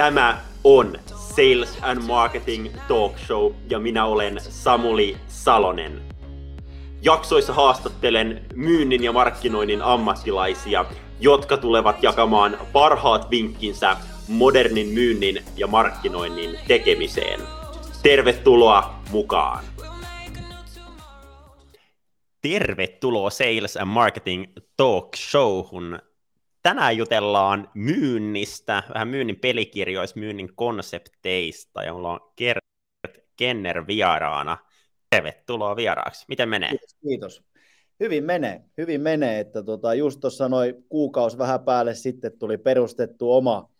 Tämä on Sales and Marketing Talk Show ja minä olen Samuli Salonen. Jaksoissa haastattelen myynnin ja markkinoinnin ammattilaisia, jotka tulevat jakamaan parhaat vinkkinsä modernin myynnin ja markkinoinnin tekemiseen. Tervetuloa mukaan! Tervetuloa Sales and Marketing Talk Showhun tänään jutellaan myynnistä, vähän myynnin pelikirjoista, myynnin konsepteista, ja mulla on Gert Kenner vieraana. Tervetuloa vieraaksi. Miten menee? Kiitos. kiitos. Hyvin menee, hyvin menee, että tota, just tuossa noin kuukausi vähän päälle sitten tuli perustettu oma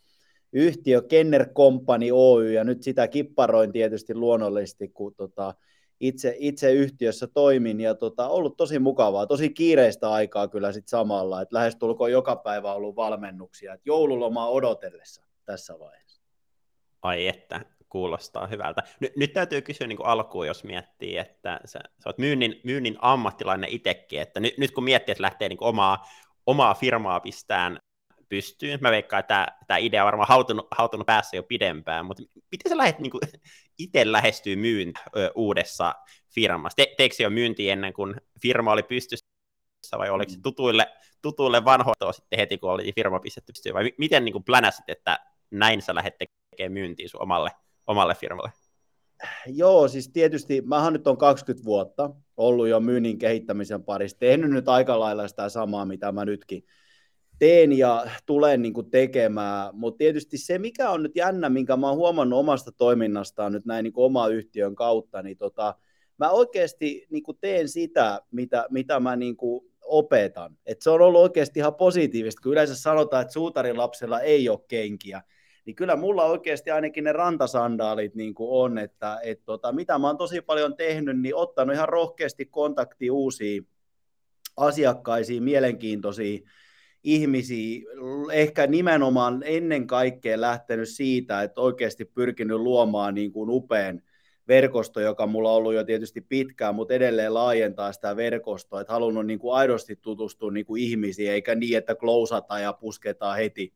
yhtiö Kenner Company Oy, ja nyt sitä kipparoin tietysti luonnollisesti, kun tota, itse, itse yhtiössä toimin ja tota, ollut tosi mukavaa, tosi kiireistä aikaa kyllä sitten samalla, että lähestulkoon joka päivä ollut valmennuksia, että joululomaa odotellessa tässä vaiheessa. Ai että, kuulostaa hyvältä. Nyt, nyt täytyy kysyä niin kuin alkuun, jos miettii, että sä, sä oot myynnin, myynnin ammattilainen itsekin, että nyt, nyt kun miettii, että lähtee niin omaa, omaa firmaa pistään pystyyn. Mä veikkaan, että tämä idea on varmaan hautunut, hautunut päässä jo pidempään, mutta miten sä lähdet niin itse lähestyä myynti uudessa firmassa? Te, teekö jo myynti ennen kuin firma oli pystyssä, vai oliko se mm. tutuille, tutuille vanhoitoa sitten heti, kun oli firma pistetty pystyyn, vai miten niin plänasit, että näin sä lähdet tekemään myyntiä sun omalle, omalle firmalle? Joo, siis tietysti, mähän nyt on 20 vuotta ollut jo myynnin kehittämisen parissa, tehnyt nyt aika lailla sitä samaa, mitä mä nytkin teen ja tulen niin kuin tekemään, mutta tietysti se, mikä on nyt jännä, minkä mä oon huomannut omasta toiminnastaan nyt näin niin kuin oma yhtiön kautta, niin tota, mä oikeasti niin kuin teen sitä, mitä, mitä mä niin kuin opetan. Et se on ollut oikeasti ihan positiivista, kun yleensä sanotaan, että suutarin lapsella ei ole kenkiä, niin kyllä mulla oikeasti ainakin ne rantasandaalit niin kuin on, että et tota, mitä mä oon tosi paljon tehnyt, niin ottanut ihan rohkeasti kontakti uusiin asiakkaisiin, mielenkiintoisiin ihmisiä, ehkä nimenomaan ennen kaikkea lähtenyt siitä, että oikeasti pyrkinyt luomaan niin kuin upean verkosto, joka mulla on ollut jo tietysti pitkään, mutta edelleen laajentaa sitä verkostoa, että halunnut niin kuin aidosti tutustua niin kuin ihmisiin, eikä niin, että klousataan ja pusketaan heti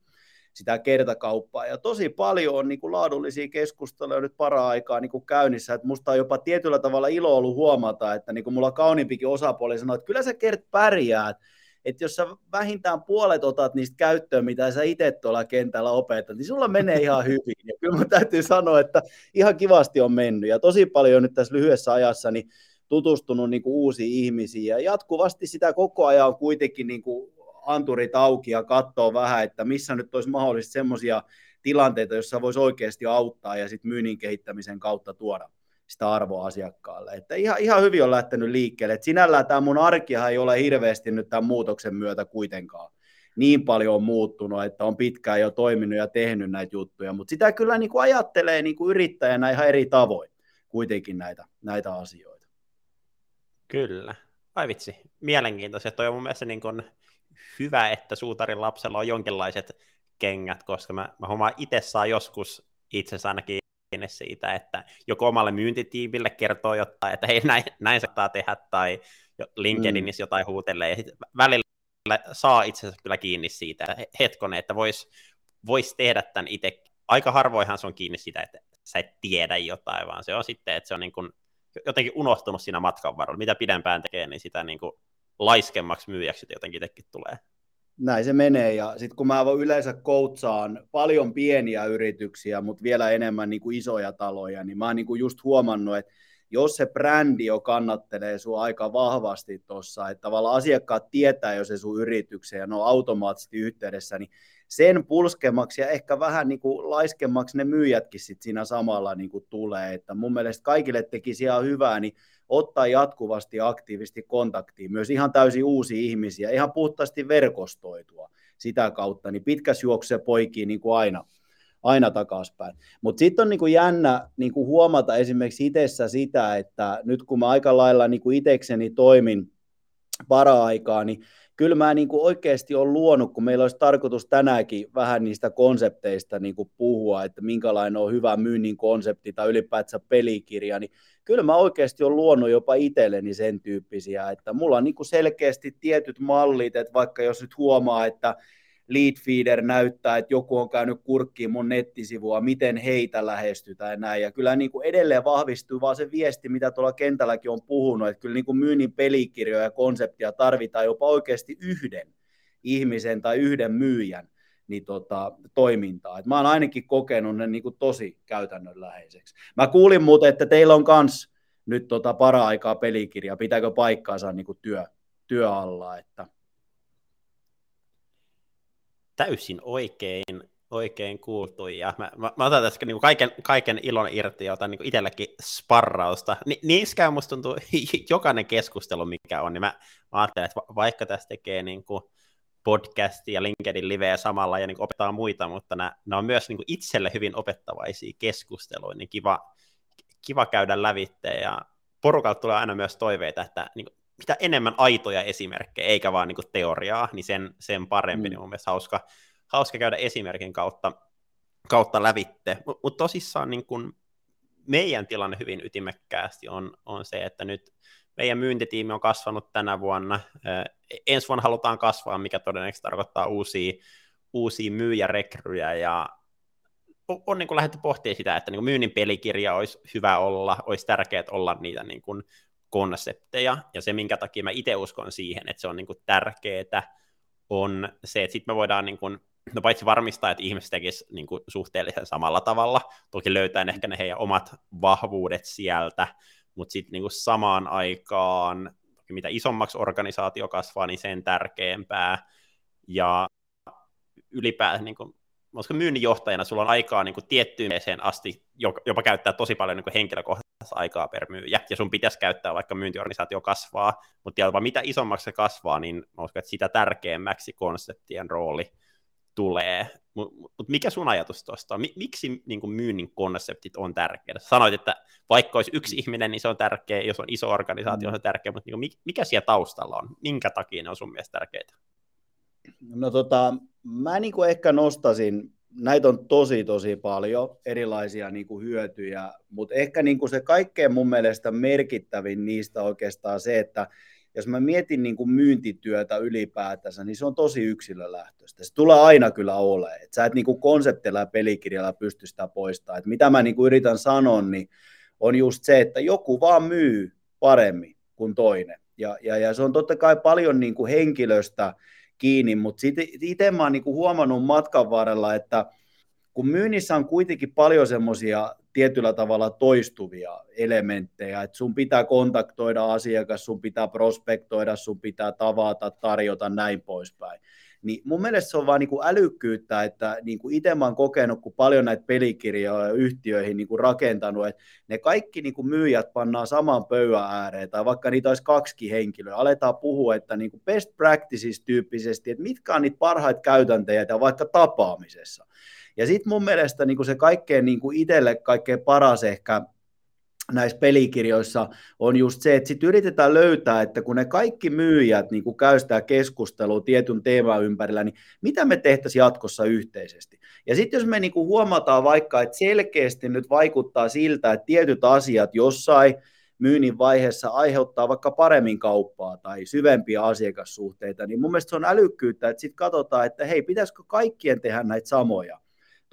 sitä kertakauppaa. Ja tosi paljon on niin kuin laadullisia keskusteluja nyt para-aikaa niin kuin käynnissä, että musta on jopa tietyllä tavalla ilo ollut huomata, että niin kuin mulla kauniimpikin osapuoli sanoi, että kyllä sä Kert pärjäät, että jos sä vähintään puolet otat niistä käyttöön, mitä sä itse tuolla kentällä opetat, niin sulla menee ihan hyvin. Ja kyllä mun täytyy sanoa, että ihan kivasti on mennyt. Ja tosi paljon nyt tässä lyhyessä ajassa niin tutustunut niin kuin uusiin ihmisiin. Ja jatkuvasti sitä koko ajan on kuitenkin niin kuin anturit auki ja katsoo vähän, että missä nyt olisi mahdollisesti semmoisia tilanteita, joissa voisi oikeasti auttaa ja sitten myynnin kehittämisen kautta tuoda sitä arvoa asiakkaalle. Että ihan, ihan hyvin on lähtenyt liikkeelle. Että sinällään tämä mun arkihan ei ole hirveästi nyt tämän muutoksen myötä kuitenkaan niin paljon on muuttunut, että on pitkään jo toiminut ja tehnyt näitä juttuja, mutta sitä kyllä niin kuin ajattelee niin kuin yrittäjänä ihan eri tavoin kuitenkin näitä, näitä asioita. Kyllä. Ai vitsi, mielenkiintoista. Toi on mun mielestä niin kuin hyvä, että suutarin lapsella on jonkinlaiset kengät, koska mä, mä huomaan itse saa joskus itse ainakin siitä, että joko omalle myyntitiimille kertoo jotain, että hei näin, näin se tehdä, tai LinkedInissä mm. jotain huutelee, ja välillä saa itsensä kyllä kiinni siitä, että hetkonen, että voisi vois tehdä tämän itse. Aika harvoinhan se on kiinni siitä, että sä et tiedä jotain, vaan se on sitten, että se on niin kuin jotenkin unohtunut siinä matkan varrella. Mitä pidempään tekee, niin sitä niin kuin laiskemmaksi myyjäksi jotenkin itsekin tulee näin se menee. Ja sitten kun mä yleensä koutsaan paljon pieniä yrityksiä, mutta vielä enemmän niin kuin isoja taloja, niin mä oon niin kuin just huomannut, että jos se brändi jo kannattelee sua aika vahvasti tuossa, että tavallaan asiakkaat tietää jo se sun yrityksen ja ne on automaattisesti yhteydessä, niin sen pulskemaksi ja ehkä vähän niin kuin laiskemmaksi ne myyjätkin sit siinä samalla niin kuin tulee. Että mun mielestä kaikille tekisi ihan hyvää, niin ottaa jatkuvasti aktiivisesti kontaktiin myös ihan täysin uusia ihmisiä, ihan puhtaasti verkostoitua sitä kautta, niin pitkäs juokse poikii niin kuin aina, aina takaspäin. Mutta sitten on niinku jännä niinku huomata esimerkiksi itsessä sitä, että nyt kun mä aika lailla niinku itekseni toimin para-aikaa, niin kyllä mä niin kuin oikeasti olen luonut, kun meillä olisi tarkoitus tänäänkin vähän niistä konsepteista niin kuin puhua, että minkälainen on hyvä myynnin konsepti tai ylipäätään pelikirja, niin kyllä mä oikeasti olen luonut jopa itselleni sen tyyppisiä, että mulla on niin kuin selkeästi tietyt mallit, että vaikka jos nyt huomaa, että lead feeder näyttää, että joku on käynyt kurkkiin mun nettisivua, miten heitä lähestytään ja näin. Ja kyllä niin kuin edelleen vahvistuu vaan se viesti, mitä tuolla kentälläkin on puhunut, että kyllä niin kuin myynnin pelikirjoja ja konseptia tarvitaan jopa oikeasti yhden ihmisen tai yhden myyjän niin tota, toimintaa. Et mä oon ainakin kokenut ne niin kuin tosi käytännönläheiseksi. Mä kuulin muuten, että teillä on kans nyt tota para-aikaa pelikirja. Pitääkö paikkaansa niin kuin työ, työ alla? Että... Täysin oikein, oikein kuultu. Ja mä, mä, mä otan tässä niin kaiken, kaiken ilon irti ja otan niin itselläkin sparrausta. Ni, niissä käy musta tuntuu jokainen keskustelu, mikä on, niin mä, mä ajattelen, että vaikka tässä tekee niin podcasti ja LinkedIn liveä samalla ja niin opettaa muita, mutta nämä, nämä on myös niin itselle hyvin opettavaisia keskusteluja, niin kiva, kiva käydä lävitte ja porukalta tulee aina myös toiveita, että niin kuin, mitä enemmän aitoja esimerkkejä, eikä vaan niin kuin teoriaa, niin sen, sen parempi, mm. niin mun hauska, hauska käydä esimerkin kautta, kautta lävitte, mutta mut tosissaan niin kuin meidän tilanne hyvin ytimekkäästi on, on se, että nyt meidän myyntitiimi on kasvanut tänä vuonna. Ensi vuonna halutaan kasvaa, mikä todennäköisesti tarkoittaa uusia, uusia myyjärekryjä ja on, niin lähdetty pohtimaan sitä, että niin myynnin pelikirja olisi hyvä olla, olisi tärkeää olla niitä niin kuin konsepteja, ja se, minkä takia mä itse uskon siihen, että se on niin kuin tärkeää, on se, että sitten me voidaan niin kuin, no paitsi varmistaa, että ihmiset tekisivät niin kuin suhteellisen samalla tavalla, toki löytäen ehkä ne heidän omat vahvuudet sieltä, mutta sitten niinku samaan aikaan, mitä isommaksi organisaatio kasvaa, niin sen tärkeämpää, ja ylipäätään niin kuin, myynnin johtajana sulla on aikaa niin kuin tiettyyn asti, jopa käyttää tosi paljon niin kuin henkilökohtaista aikaa per myyjä, ja sun pitäisi käyttää, vaikka myyntiorganisaatio kasvaa, mutta jopa mitä isommaksi se kasvaa, niin mä uskon, että sitä tärkeämmäksi konseptien rooli tulee. Mutta mut mikä sun ajatus tuosta on? Miksi niin kuin myynnin konseptit on tärkeitä? Sanoit, että vaikka olisi yksi ihminen, niin se on tärkeä, jos on iso organisaatio, mm. se on tärkeä, mutta niin kuin, mikä siellä taustalla on? Minkä takia ne on sun mielestä tärkeitä? No tota, mä niin kuin ehkä nostasin, näitä on tosi tosi paljon erilaisia niin kuin hyötyjä, mutta ehkä niin kuin se kaikkein mun mielestä merkittävin niistä oikeastaan se, että jos mä mietin niin kuin myyntityötä ylipäätänsä, niin se on tosi yksilölähtöistä. Se tulee aina kyllä olemaan. Et sä et niin kuin konseptilla ja pelikirjalla pysty sitä poistamaan. Et mitä mä niin kuin yritän sanoa, niin on just se, että joku vaan myy paremmin kuin toinen. Ja, ja, ja se on totta kai paljon niin kuin henkilöstä kiinni, mutta itse mä oon niin kuin huomannut matkan varrella, että kun myynnissä on kuitenkin paljon semmoisia tietyllä tavalla toistuvia elementtejä, että sun pitää kontaktoida asiakas, sun pitää prospektoida, sun pitää tavata, tarjota, näin poispäin. Niin mun mielestä se on vaan niinku älykkyyttä, että niinku itse mä oon kokenut, kun paljon näitä pelikirjoja yhtiöihin niinku rakentanut, että ne kaikki niinku myyjät pannaan saman pöydän ääreen, tai vaikka niitä olisi kaksi henkilöä, aletaan puhua, että niinku best practices tyyppisesti, että mitkä on niitä parhaita käytäntöjä ja vaikka tapaamisessa. Ja sitten mun mielestä niin kuin se kaikkein niin kuin itselle kaikkein paras ehkä näissä pelikirjoissa on just se, että sitten yritetään löytää, että kun ne kaikki myyjät niin kuin käy sitä keskustelua tietyn teeman ympärillä, niin mitä me tehtäisiin jatkossa yhteisesti. Ja sitten jos me niin huomataan vaikka, että selkeästi nyt vaikuttaa siltä, että tietyt asiat jossain myynnin vaiheessa aiheuttaa vaikka paremmin kauppaa tai syvempiä asiakassuhteita, niin mun mielestä se on älykkyyttä, että sitten katsotaan, että hei, pitäisikö kaikkien tehdä näitä samoja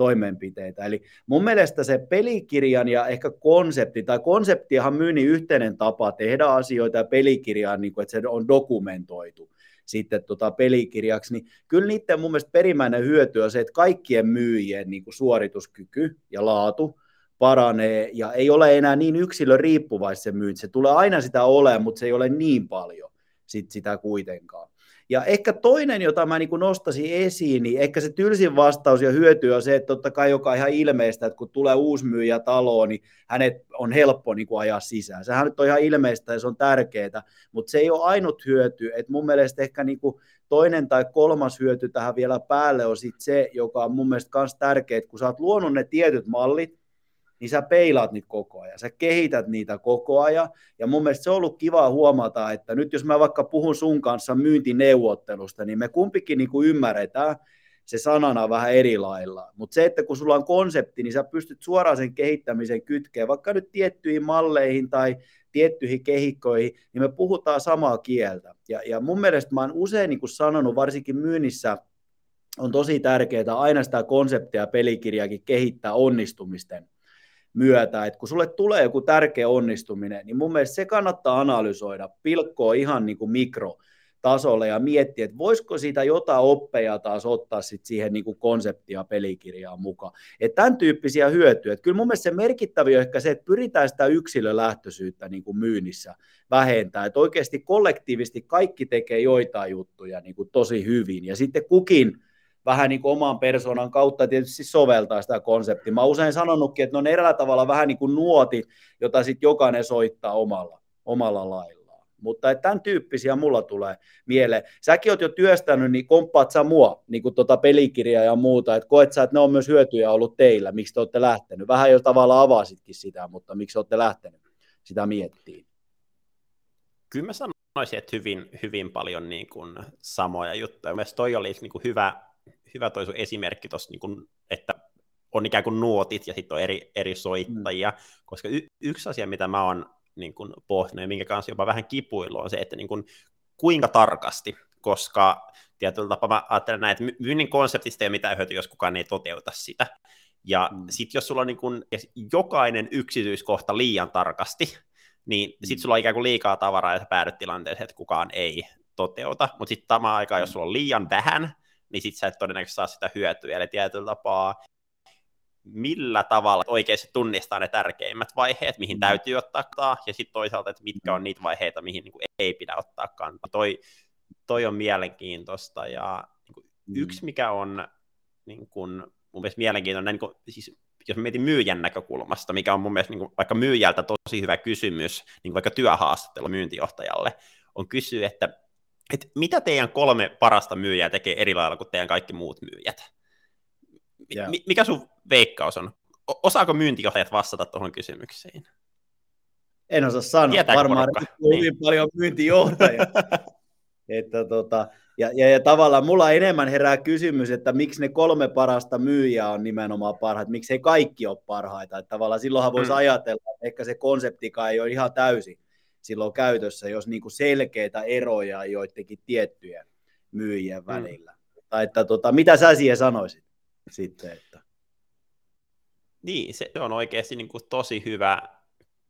toimenpiteitä. Eli mun mielestä se pelikirjan ja ehkä konsepti, tai konseptihan myynnin yhteinen tapa tehdä asioita ja pelikirja on, niin kuin, että se on dokumentoitu sitten tota pelikirjaksi, niin kyllä niiden mun mielestä perimmäinen hyöty on se, että kaikkien myyjien niin kuin suorituskyky ja laatu paranee ja ei ole enää niin yksilö riippuvaista se myynti. Se tulee aina sitä olemaan, mutta se ei ole niin paljon sit sitä kuitenkaan. Ja ehkä toinen, jota mä niin nostasin esiin, niin ehkä se tylsin vastaus ja hyöty on se, että totta kai joka on ihan ilmeistä, että kun tulee uusi myyjä taloon, niin hänet on helppo niin ajaa sisään. Sehän nyt on ihan ilmeistä ja se on tärkeää, mutta se ei ole ainut hyöty. että mun mielestä ehkä niin toinen tai kolmas hyöty tähän vielä päälle on sit se, joka on mun mielestä myös tärkeää, että kun sä oot luonut ne tietyt mallit, niin sä peilaat niitä koko ajan, sä kehität niitä koko ajan, ja mun mielestä se on ollut kiva huomata, että nyt jos mä vaikka puhun sun kanssa myyntineuvottelusta, niin me kumpikin niin kuin ymmärretään se sanana vähän eri lailla, mutta se, että kun sulla on konsepti, niin sä pystyt suoraan sen kehittämisen kytkeen, vaikka nyt tiettyihin malleihin tai tiettyihin kehikkoihin, niin me puhutaan samaa kieltä, ja, ja mun mielestä mä oon usein niin kuin sanonut, varsinkin myynnissä, on tosi tärkeää aina sitä konseptia ja pelikirjaakin kehittää onnistumisten myötä, että kun sulle tulee joku tärkeä onnistuminen, niin mun mielestä se kannattaa analysoida, pilkkoa ihan niin kuin mikro, tasolle ja miettiä, että voisiko siitä jotain oppeja taas ottaa sit siihen niin kuin konseptia pelikirjaan mukaan. Että tämän tyyppisiä hyötyjä. Että kyllä mun mielestä se merkittäviä on ehkä se, että pyritään sitä yksilölähtöisyyttä niin kuin myynnissä vähentää. Että oikeasti kollektiivisesti kaikki tekee joitain juttuja niin kuin tosi hyvin ja sitten kukin vähän niin kuin oman persoonan kautta tietysti soveltaa sitä konseptia. Mä usein sanonutkin, että ne on eräällä tavalla vähän niin kuin nuoti, jota sitten jokainen soittaa omalla, omalla lailla. Mutta että tämän tyyppisiä mulla tulee mieleen. Säkin oot jo työstänyt, niin komppaat sä mua, niin kuin tuota pelikirjaa ja muuta, että koet sä, että ne on myös hyötyjä ollut teillä, miksi te olette lähtenyt. Vähän jo tavallaan avasitkin sitä, mutta miksi olette lähtenyt sitä miettimään? Kyllä mä sanoisin, että hyvin, hyvin paljon niin kuin samoja juttuja. Mielestäni toi oli niin kuin hyvä, hyvä toi sun esimerkki tuossa, niin että on ikään kuin nuotit ja sitten on eri, eri soittajia, mm. koska y- yksi asia, mitä mä oon niin kuin pohtinut ja minkä kanssa jopa vähän kipuilu on se, että niin kuin, kuinka tarkasti, koska tietyllä tapaa mä ajattelen näin, että myynnin konseptista ei ole mitään hyötyä, jos kukaan ei toteuta sitä. Ja mm. sitten jos sulla on niin kun, jokainen yksityiskohta liian tarkasti, niin mm. sitten sulla on ikään kuin liikaa tavaraa ja sä päädyt tilanteeseen, että kukaan ei toteuta. Mutta sitten samaan aikaan, mm. jos sulla on liian vähän, niin sitten sä et todennäköisesti saa sitä hyötyä. Eli tietyllä tapaa millä tavalla oikeasti tunnistaa ne tärkeimmät vaiheet, mihin mm. täytyy ottaa kantaa, ja sitten toisaalta, että mitkä on niitä vaiheita, mihin niin kuin ei pidä ottaa kantaa. Toi, toi on mielenkiintoista, ja niin kuin mm. yksi, mikä on niin kuin, mun mielestä mielenkiintoinen, niin kuin, siis jos mietin myyjän näkökulmasta, mikä on mun mielestä niin kuin, vaikka myyjältä tosi hyvä kysymys, niin kuin vaikka työhaastattelu myyntijohtajalle, on kysyä, että, että mitä teidän kolme parasta myyjää tekee eri lailla kuin teidän kaikki muut myyjät? Yeah. Mikä sun veikkaus on? Osaako myyntijohtajat vastata tuohon kysymykseen? En osaa sanoa. Tietääkö Varmaan niin. hyvin paljon myyntijohtajia. että tota, ja, ja, ja, tavallaan mulla enemmän herää kysymys, että miksi ne kolme parasta myyjää on nimenomaan parhaat, miksi ei kaikki ole parhaita. Että tavallaan silloinhan voisi mm. ajatella, että ehkä se konseptikaan ei ole ihan täysin silloin käytössä, jos niinku selkeitä eroja joidenkin tiettyjen myyjien mm. välillä. Mm. Tai että tota, mitä sä siihen sanoisit? sitten. Että... Niin, se on oikeasti niin kuin tosi hyvä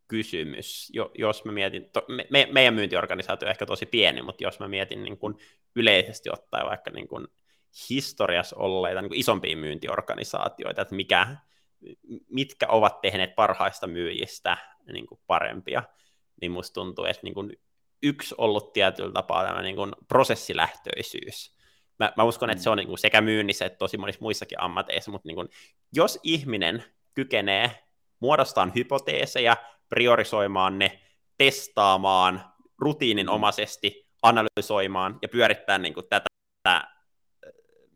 kysymys. Jo, jos mä mietin, to, me, me, meidän myyntiorganisaatio on ehkä tosi pieni, mutta jos mä mietin niin kuin yleisesti ottaen vaikka niin kuin historiassa olleita niin kuin isompia myyntiorganisaatioita, että mikä, mitkä ovat tehneet parhaista myyjistä niin kuin parempia, niin musta tuntuu, että niin kuin yksi ollut tietyllä tapaa tämä niin kuin prosessilähtöisyys. Mä, mä uskon, että se on niin kuin sekä myynnissä että tosi monissa muissakin ammateissa, mutta niin kuin, jos ihminen kykenee muodostamaan hypoteeseja, priorisoimaan ne, testaamaan rutiininomaisesti, analysoimaan ja pyörittää niin kuin tätä, tätä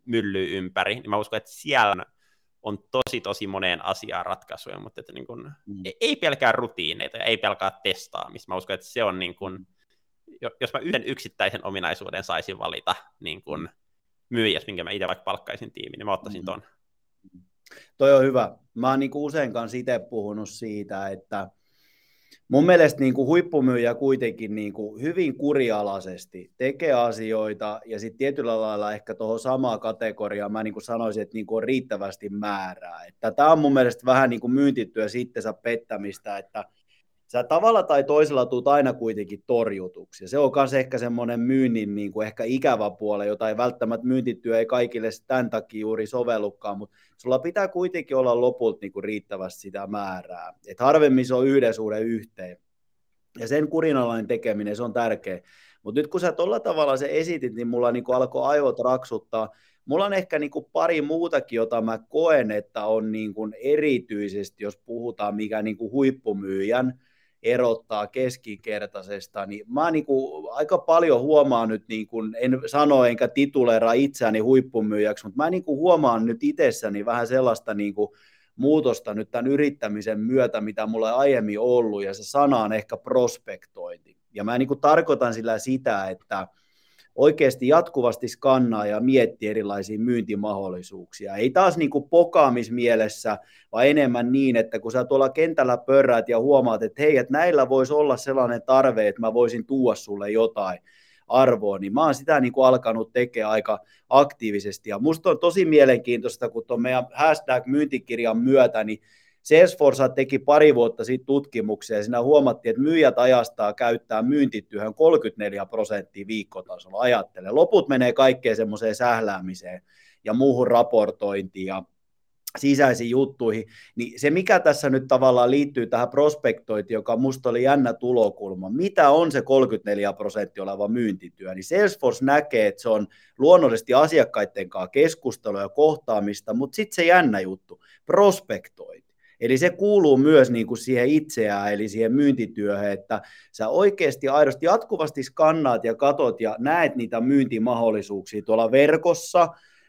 myllyä ympäri, niin mä uskon, että siellä on tosi tosi moneen asiaan ratkaisuja, mutta että niin kuin, mm. ei pelkää rutiineita ja ei pelkää testaamista. Mä uskon, että se on niin kuin, jos mä yhden yksittäisen ominaisuuden saisin valita niin kuin, mm myyjäs, minkä mä itse vaikka palkkaisin tiimiin, niin mä ottaisin mm. ton. Toi on hyvä. Mä oon niin usein kanssa itse puhunut siitä, että mun mielestä niin kuin huippumyyjä kuitenkin niin kuin hyvin kurialaisesti tekee asioita ja sitten tietyllä lailla ehkä tuohon samaa kategoriaa mä niin kuin sanoisin, että niin kuin on riittävästi määrää. Tämä on mun mielestä vähän niin kuin myyntityö sittensä pettämistä, että sä tavalla tai toisella tuut aina kuitenkin torjutuksi. Ja se on myös ehkä semmoinen myynnin niin kuin ehkä ikävä puoli, jota ei välttämättä myyntityö ei kaikille tämän takia juuri sovellukaan, mutta sulla pitää kuitenkin olla lopulta niin kuin riittävästi sitä määrää. Et harvemmin se on yhden suhde yhteen. Ja sen kurinalainen tekeminen, se on tärkeä. Mutta nyt kun sä tuolla tavalla se esitit, niin mulla niin kuin alkoi aivot raksuttaa. Mulla on ehkä niin kuin pari muutakin, jota mä koen, että on niin kuin erityisesti, jos puhutaan mikä niin kuin huippumyyjän erottaa keskinkertaisesta, niin mä niin kuin aika paljon huomaan nyt, niin kuin, en sano enkä tituleera itseäni huippumyyjäksi, mutta mä niin kuin huomaan nyt itsessäni vähän sellaista niin kuin muutosta nyt tämän yrittämisen myötä, mitä mulla aiemmin ollut, ja se sana on ehkä prospektointi. Ja mä niin kuin tarkoitan sillä sitä, että oikeasti jatkuvasti skannaa ja miettii erilaisia myyntimahdollisuuksia. Ei taas niin kuin pokaamismielessä, vaan enemmän niin, että kun sä tuolla kentällä pörräät ja huomaat, että hei, että näillä voisi olla sellainen tarve, että mä voisin tuoda sulle jotain arvoa, niin mä oon sitä niin kuin alkanut tekemään aika aktiivisesti. Ja musta on tosi mielenkiintoista, kun tuon meidän hashtag-myyntikirjan myötä, niin Salesforce teki pari vuotta sitten tutkimuksia ja siinä huomattiin, että myyjät ajastaa käyttää myyntityöhön 34 prosenttia viikkotasolla, ajattele. Loput menee kaikkeen semmoiseen sähläämiseen ja muuhun raportointiin ja sisäisiin juttuihin, niin se mikä tässä nyt tavallaan liittyy tähän prospektointiin, joka musta oli jännä tulokulma, mitä on se 34 prosenttia oleva myyntityö, niin Salesforce näkee, että se on luonnollisesti asiakkaiden kanssa keskustelua ja kohtaamista, mutta sitten se jännä juttu, prospektointi. Eli se kuuluu myös niin kuin siihen itseään, eli siihen myyntityöhön, että sä oikeasti aidosti jatkuvasti skannaat ja katot ja näet niitä myyntimahdollisuuksia tuolla verkossa,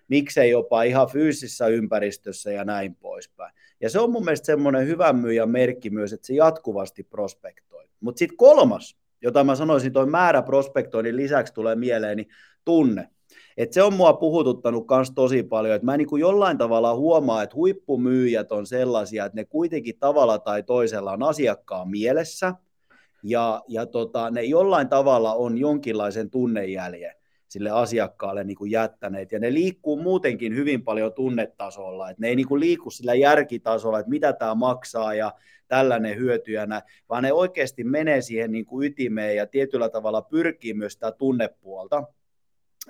miksei jopa ihan fyysisessä ympäristössä ja näin poispäin. Ja se on mun mielestä semmoinen hyvä myyjän merkki myös, että se jatkuvasti prospektoi. Mutta sitten kolmas, jota mä sanoisin, toi määrä prospektoinnin lisäksi tulee mieleen, niin tunne. Et se on mua puhututtanut myös tosi paljon, että mä niin kuin jollain tavalla huomaan, että huippumyyjät on sellaisia, että ne kuitenkin tavalla tai toisella on asiakkaan mielessä, ja, ja tota, ne jollain tavalla on jonkinlaisen tunnejäljen sille asiakkaalle niin kuin jättäneet, ja ne liikkuu muutenkin hyvin paljon tunnetasolla, että ne ei niin kuin liiku sillä järkitasolla, että mitä tämä maksaa ja tällainen hyötyjänä, vaan ne oikeasti menee siihen niin kuin ytimeen ja tietyllä tavalla pyrkii myös sitä tunnepuolta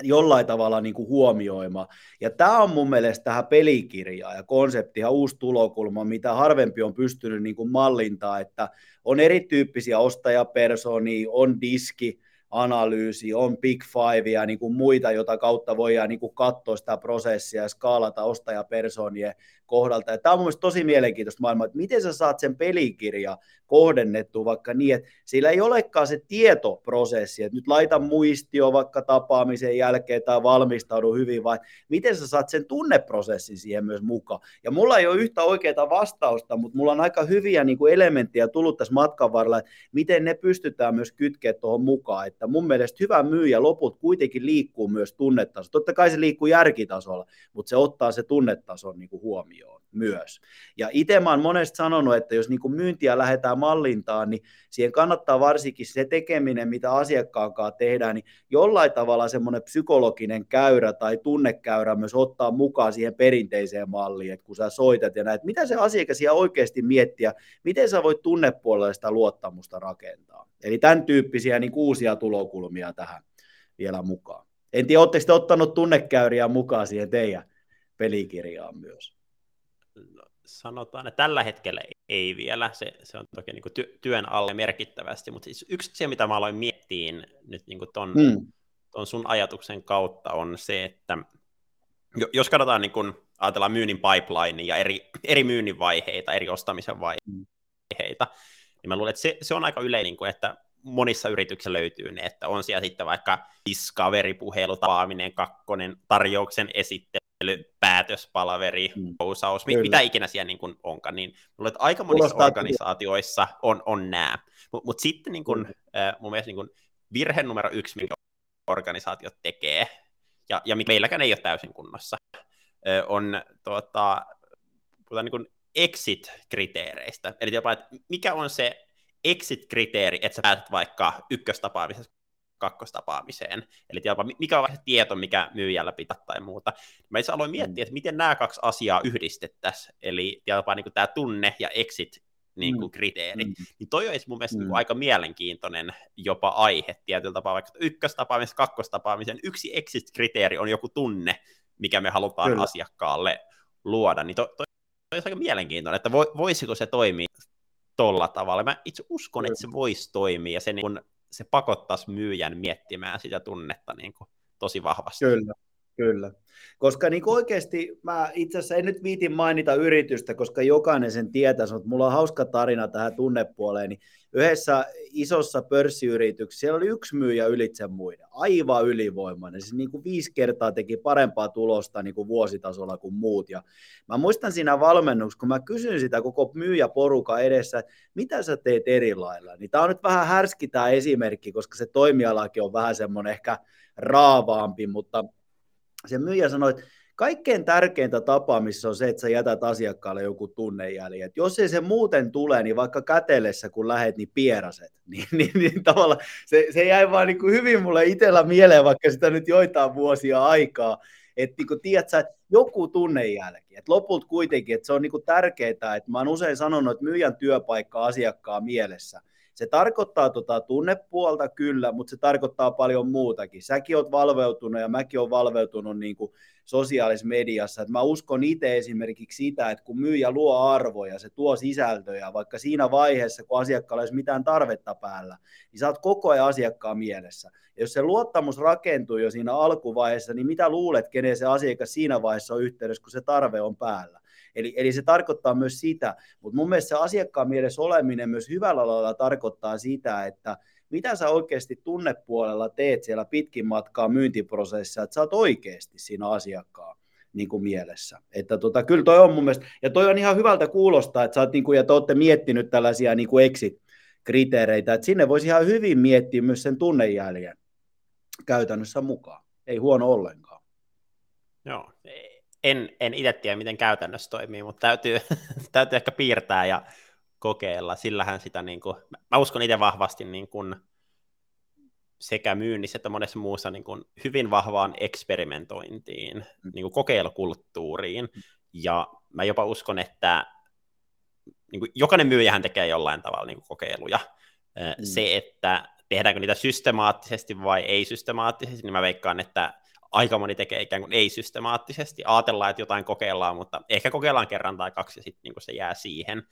jollain tavalla niin kuin huomioimaan. Ja tämä on mun mielestä tähän pelikirjaan ja konsepti ja uusi tulokulma, mitä harvempi on pystynyt niin kuin mallintaa, että on erityyppisiä ostajapersonia, on diski, analyysi, on Big Five ja niin kuin muita, jota kautta voidaan niin kuin katsoa sitä prosessia ja skaalata ostajapersonien kohdalta. Ja tämä on mielestäni tosi mielenkiintoista maailmaa, että miten sä saat sen pelikirja kohdennettua vaikka niin, että sillä ei olekaan se tietoprosessi, että nyt laita muistio vaikka tapaamisen jälkeen tai valmistaudu hyvin, vai miten sä saat sen tunneprosessin siihen myös mukaan. Ja mulla ei ole yhtä oikeaa vastausta, mutta mulla on aika hyviä niin kuin elementtejä tullut tässä matkan varrella, että miten ne pystytään myös kytkeä tuohon mukaan. Että mun mielestä hyvä myyjä loput kuitenkin liikkuu myös tunnetasolla. Totta kai se liikkuu järkitasolla, mutta se ottaa se tunnetason niin kuin huomioon myös. Ja itse mä oon monesti sanonut, että jos niin kuin myyntiä lähdetään mallintaan, niin siihen kannattaa varsinkin se tekeminen, mitä asiakkaan kanssa tehdään, niin jollain tavalla semmoinen psykologinen käyrä tai tunnekäyrä myös ottaa mukaan siihen perinteiseen malliin, että kun sä soitat ja näet, mitä se asiakas ihan oikeasti miettiä, miten sä voit tunnepuolella sitä luottamusta rakentaa. Eli tämän tyyppisiä niin uusia tulokulmia tähän vielä mukaan. En tiedä, oletteko te ottanut tunnekäyriä mukaan siihen teidän pelikirjaan myös? Sanotaan, että tällä hetkellä ei vielä, se, se on toki niin kuin ty, työn alle merkittävästi, mutta siis yksi asia, mitä mä aloin miettiä nyt niin kuin ton, hmm. ton sun ajatuksen kautta on se, että jos katsotaan, niin kuin, ajatellaan myynnin pipeline ja eri, eri myynnin vaiheita, eri ostamisen vaiheita, niin mä luulen, että se, se on aika yleinen, niin että monissa yrityksissä löytyy ne, että on siellä sitten vaikka discovery-puhelu, tapaaminen, kakkonen, tarjouksen esittely, päätöspalaveri, mm. kousaus, Kyllä. mitä ikinä siellä niin kuin onkaan, niin mulla että aika monissa Kuulostaa organisaatioissa on, on nämä. Mutta mut sitten niin kuin, äh, mun mielestä niin kuin virhe numero yksi, minkä organisaatiot tekee, ja, ja meilläkään ei ole täysin kunnossa, äh, on tuota, niin kuin exit-kriteereistä. Eli jopa, että mikä on se exit-kriteeri, että sä pääset vaikka ykköstapaamisessa kakkostapaamiseen. Eli tiedä, mikä on se tieto, mikä myyjällä pitää tai muuta. Mä itse aloin miettiä, että miten nämä kaksi asiaa yhdistettäisiin, eli tiedä, niin tämä tunne ja exit niin kuin mm. kriteeri. Mm. Niin toi olisi mun mielestä mm. niin kuin aika mielenkiintoinen jopa aihe tietyllä tapaa, vaikka ykköstapaamisen, kakkostapaamisen yksi exit-kriteeri on joku tunne, mikä me halutaan Kyllä. asiakkaalle luoda, niin toi, toi olisi aika mielenkiintoinen, että voisiko se toimia tolla tavalla. Mä itse uskon, Kyllä. että se voisi toimia, ja se niin kun se pakottaisi myyjän miettimään sitä tunnetta niin kuin tosi vahvasti. Kyllä, kyllä. Koska niin oikeasti mä itse asiassa en nyt viitin mainita yritystä, koska jokainen sen tietää, mutta mulla on hauska tarina tähän tunnepuoleen. Niin yhdessä isossa pörssiyrityksessä siellä oli yksi myyjä ylitse muiden, aivan ylivoimainen. Siis niin kuin viisi kertaa teki parempaa tulosta niin kuin vuositasolla kuin muut. Ja mä muistan siinä valmennuksessa, kun mä kysyin sitä koko myyjäporuka edessä, että mitä sä teet eri lailla. Niin tämä on nyt vähän härski tämä esimerkki, koska se toimialakin on vähän semmoinen ehkä raavaampi, mutta se myyjä sanoi, että kaikkein tärkeintä tapaamissa on se, että sä jätät asiakkaalle joku tunnejälji. Et jos ei se muuten tule, niin vaikka kätelessä kun lähet, niin pieraset. Niin, niin, niin tavallaan se, se jäi vaan niin kuin hyvin mulle itsellä mieleen, vaikka sitä nyt joitain vuosia aikaa. Että niin kuin, tiedät sä, että joku tunnejälki. Et lopulta kuitenkin, että se on niin kuin tärkeää, että mä oon usein sanonut, että myyjän työpaikka asiakkaan mielessä – se tarkoittaa tota tunnepuolta kyllä, mutta se tarkoittaa paljon muutakin. Säkin oot valveutunut ja mäkin olen valveutunut niin kuin sosiaalisessa mediassa. Et mä uskon itse esimerkiksi sitä, että kun myyjä luo arvoja, se tuo sisältöjä, vaikka siinä vaiheessa, kun asiakkaalla olisi mitään tarvetta päällä, niin sä oot koko ajan asiakkaan mielessä. Ja jos se luottamus rakentuu jo siinä alkuvaiheessa, niin mitä luulet, kenen se asiakas siinä vaiheessa on yhteydessä, kun se tarve on päällä? Eli, eli se tarkoittaa myös sitä, mutta mun mielestä se asiakkaan mielessä oleminen myös hyvällä lailla tarkoittaa sitä, että mitä sä oikeasti tunnepuolella teet siellä pitkin matkaa myyntiprosessissa, että sä oot oikeasti siinä asiakkaan niin kuin mielessä. Että tota, kyllä toi on mun mielestä, ja toi on ihan hyvältä kuulostaa, että sä oot, niin kuin, ja te olette miettinyt tällaisia niin kuin exit-kriteereitä, että sinne voisi ihan hyvin miettiä myös sen tunnejäljen käytännössä mukaan. Ei huono ollenkaan. Joo, en, en itse tiedä, miten käytännössä toimii, mutta täytyy, täytyy ehkä piirtää ja kokeilla. Sillähän sitä, niin kuin, mä uskon itse vahvasti niin kuin, sekä myynnissä että monessa muussa niin kuin, hyvin vahvaan eksperimentointiin, mm. niin kuin kokeilukulttuuriin. Ja mä jopa uskon, että niin kuin, jokainen myyjähän tekee jollain tavalla niin kuin, kokeiluja. Mm. Se, että tehdäänkö niitä systemaattisesti vai ei systemaattisesti, niin mä veikkaan, että aika moni tekee ikään kuin ei-systemaattisesti. Ajatellaan, että jotain kokeillaan, mutta ehkä kokeillaan kerran tai kaksi ja sitten niin se jää siihen.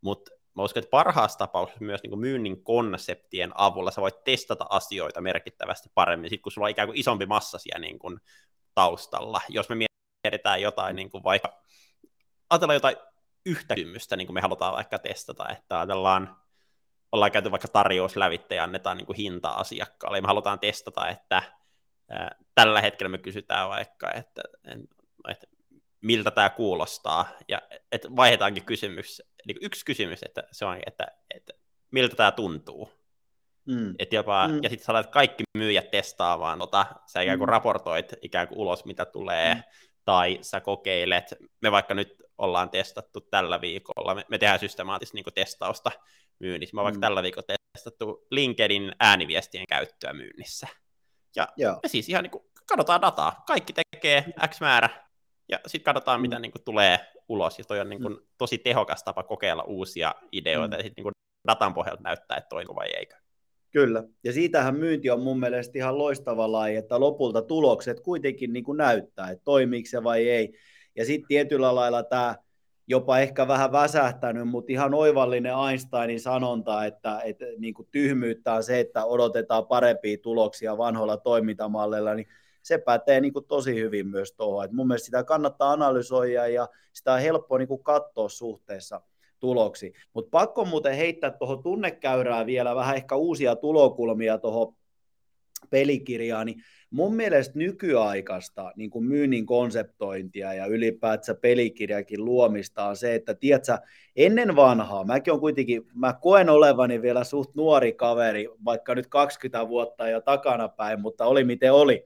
Mutta mä uskon, että parhaassa tapauksessa myös niin myynnin konseptien avulla sä voit testata asioita merkittävästi paremmin, sit kun sulla on ikään kuin isompi massa siellä niin kuin taustalla. Jos me mietitään jotain, niin kuin vaikka ajatellaan jotain yhtä kysymystä, niin kuin me halutaan vaikka testata, että ajatellaan, ollaan käyty vaikka tarjouslävittä ja annetaan niin kuin hintaa asiakkaalle, ja me halutaan testata, että tällä hetkellä me kysytään vaikka, että, että miltä tämä kuulostaa, ja että vaihdetaankin kysymys, niin yksi kysymys, että se on, että, että miltä tämä tuntuu. Mm. Et jopa, mm. Ja sitten sä laitat kaikki myyjät testaamaan, tota, sä ikään kuin mm. raportoit ikään kuin ulos, mitä tulee, mm. tai sä kokeilet, me vaikka nyt ollaan testattu tällä viikolla, me, me tehdään systemaattista niin testausta myynnissä, me mm. vaikka tällä viikolla testattu LinkedIn ääniviestien käyttöä myynnissä. Ja Joo. me siis ihan niin kuin katsotaan dataa. Kaikki tekee X määrä, ja sitten katsotaan, mm. mitä niin kuin, tulee ulos. Ja toi on niin kuin, mm. tosi tehokas tapa kokeilla uusia ideoita, mm. ja sitten niin datan pohjalta näyttää, että toimiko vai eikö. Kyllä, ja siitähän myynti on mun mielestä ihan loistava laji, että lopulta tulokset kuitenkin niin kuin näyttää, että toimiiko se vai ei. Ja sitten tietyllä lailla tämä jopa ehkä vähän väsähtänyt, mutta ihan oivallinen Einsteinin sanonta, että, että niin kuin tyhmyyttä on se, että odotetaan parempia tuloksia vanhoilla toimintamalleilla, niin se pätee niin kuin tosi hyvin myös tuohon. Et mun mielestä sitä kannattaa analysoida ja sitä on helppo niin kuin katsoa suhteessa tuloksi. Mutta pakko muuten heittää tuohon tunnekäyrään vielä vähän ehkä uusia tulokulmia tuohon pelikirjaan, niin mun mielestä nykyaikaista niin kuin myynnin konseptointia ja ylipäätään pelikirjakin luomista on se, että tiedätkö, ennen vanhaa, mäkin on kuitenkin, mä koen olevani vielä suht nuori kaveri, vaikka nyt 20 vuotta jo takana päin, mutta oli miten oli,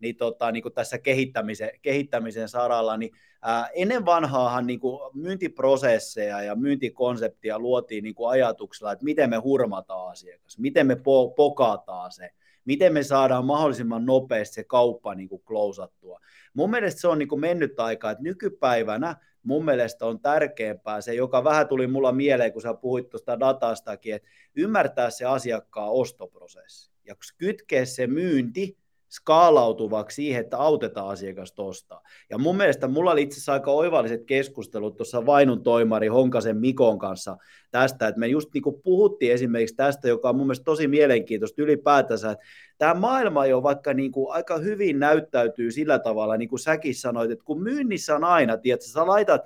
niin, tota, niin kuin tässä kehittämisen, kehittämisen saralla, niin ää, ennen vanhaahan niin kuin myyntiprosesseja ja myyntikonseptia luotiin niin kuin ajatuksella, että miten me hurmataan asiakas, miten me po- pokataan se, miten me saadaan mahdollisimman nopeasti se kauppa niin kuin klousattua. Mun mielestä se on niin kuin mennyt aika, että nykypäivänä mun mielestä on tärkeämpää se, joka vähän tuli mulla mieleen, kun sä puhuit tuosta datastakin, että ymmärtää se asiakkaan ostoprosessi ja kytkeä se myynti skaalautuvaksi siihen, että autetaan asiakasta ostaa. Ja mun mielestä mulla oli itse asiassa aika oivalliset keskustelut tuossa Vainun toimari Honkasen Mikon kanssa tästä, että me just niin kuin puhuttiin esimerkiksi tästä, joka on mun mielestä tosi mielenkiintoista ylipäätänsä, että tämä maailma jo vaikka niin kuin aika hyvin näyttäytyy sillä tavalla, niin kuin säkin sanoit, että kun myynnissä on aina, tiedätkö, sä laitat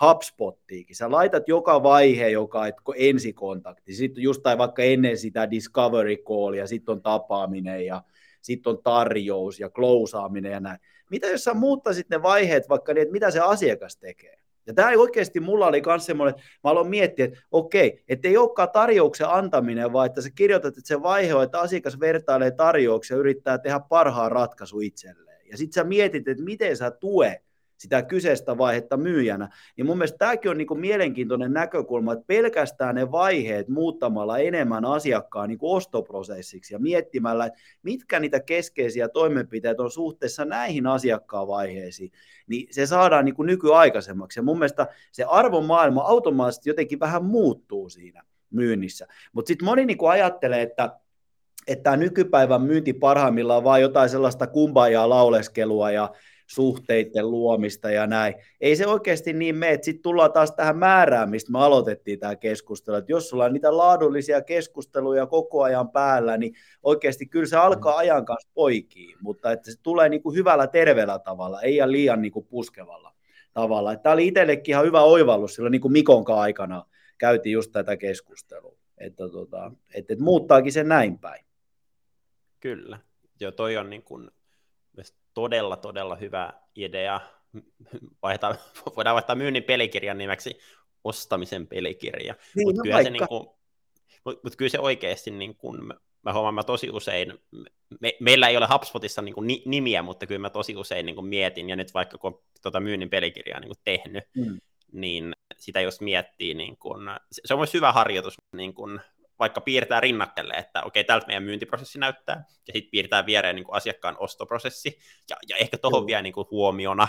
HubSpottiikin. Sä laitat joka vaihe, joka et, ensikontakti. Sitten just tai vaikka ennen sitä discovery callia, sitten on tapaaminen ja sitten on tarjous ja klousaaminen ja näin. Mitä jos sä muuttaisit ne vaiheet vaikka niin, että mitä se asiakas tekee? Ja tämä ei oikeasti, mulla oli myös semmoinen, mä aloin miettiä, että okei, että ei olekaan tarjouksen antaminen, vaan että sä kirjoitat, että se vaihe on, että asiakas vertailee tarjouksia ja yrittää tehdä parhaan ratkaisu itselleen. Ja sitten sä mietit, että miten sä tue sitä kyseistä vaihetta myyjänä. Niin mun mielestä tämäkin on niin kuin mielenkiintoinen näkökulma, että pelkästään ne vaiheet muuttamalla enemmän asiakkaan niin kuin ostoprosessiksi ja miettimällä, että mitkä niitä keskeisiä toimenpiteitä on suhteessa näihin asiakkaan vaiheisiin, niin se saadaan niin kuin nykyaikaisemmaksi. Ja mun mielestä se arvomaailma automaattisesti jotenkin vähän muuttuu siinä myynnissä. Mutta sitten moni niin kuin ajattelee, että että tämä nykypäivän myynti parhaimmillaan on vain jotain sellaista kumbajaa lauleskelua ja suhteiden luomista ja näin. Ei se oikeasti niin mene, sitten tullaan taas tähän määrään, mistä me aloitettiin tämä keskustelu, että jos sulla on niitä laadullisia keskusteluja koko ajan päällä, niin oikeasti kyllä se alkaa mm. ajan kanssa poikiin, mutta että se tulee niin kuin hyvällä terveellä tavalla, ei liian niin kuin puskevalla tavalla. Tämä oli itsellekin ihan hyvä oivallus silloin niin kuin Mikonkaan aikana käytiin just tätä keskustelua, että, tota, että, että muuttaakin sen näin päin. Kyllä. Joo, toi on niin kuin todella, todella hyvä idea. Vaihtaa, voidaan vaihtaa myynnin pelikirjan nimeksi ostamisen pelikirja. Niin, mutta no kyllä, se niin kuin, mut, mut kyllä se oikeasti, niin kuin, mä huomaan, mä tosi usein, me, meillä ei ole HubSpotissa niin kuin, nimiä, mutta kyllä mä tosi usein niin kuin, mietin, ja nyt vaikka kun tuota myynnin pelikirjaa niin kuin, tehnyt, mm. niin sitä jos miettii, niin kuin, se on myös hyvä harjoitus niin kuin, vaikka piirtää rinnakkelle, että okei, tältä meidän myyntiprosessi näyttää, ja sitten piirtää viereen niin kuin asiakkaan ostoprosessi, ja, ja ehkä tuohon mm. vielä niin kuin huomiona,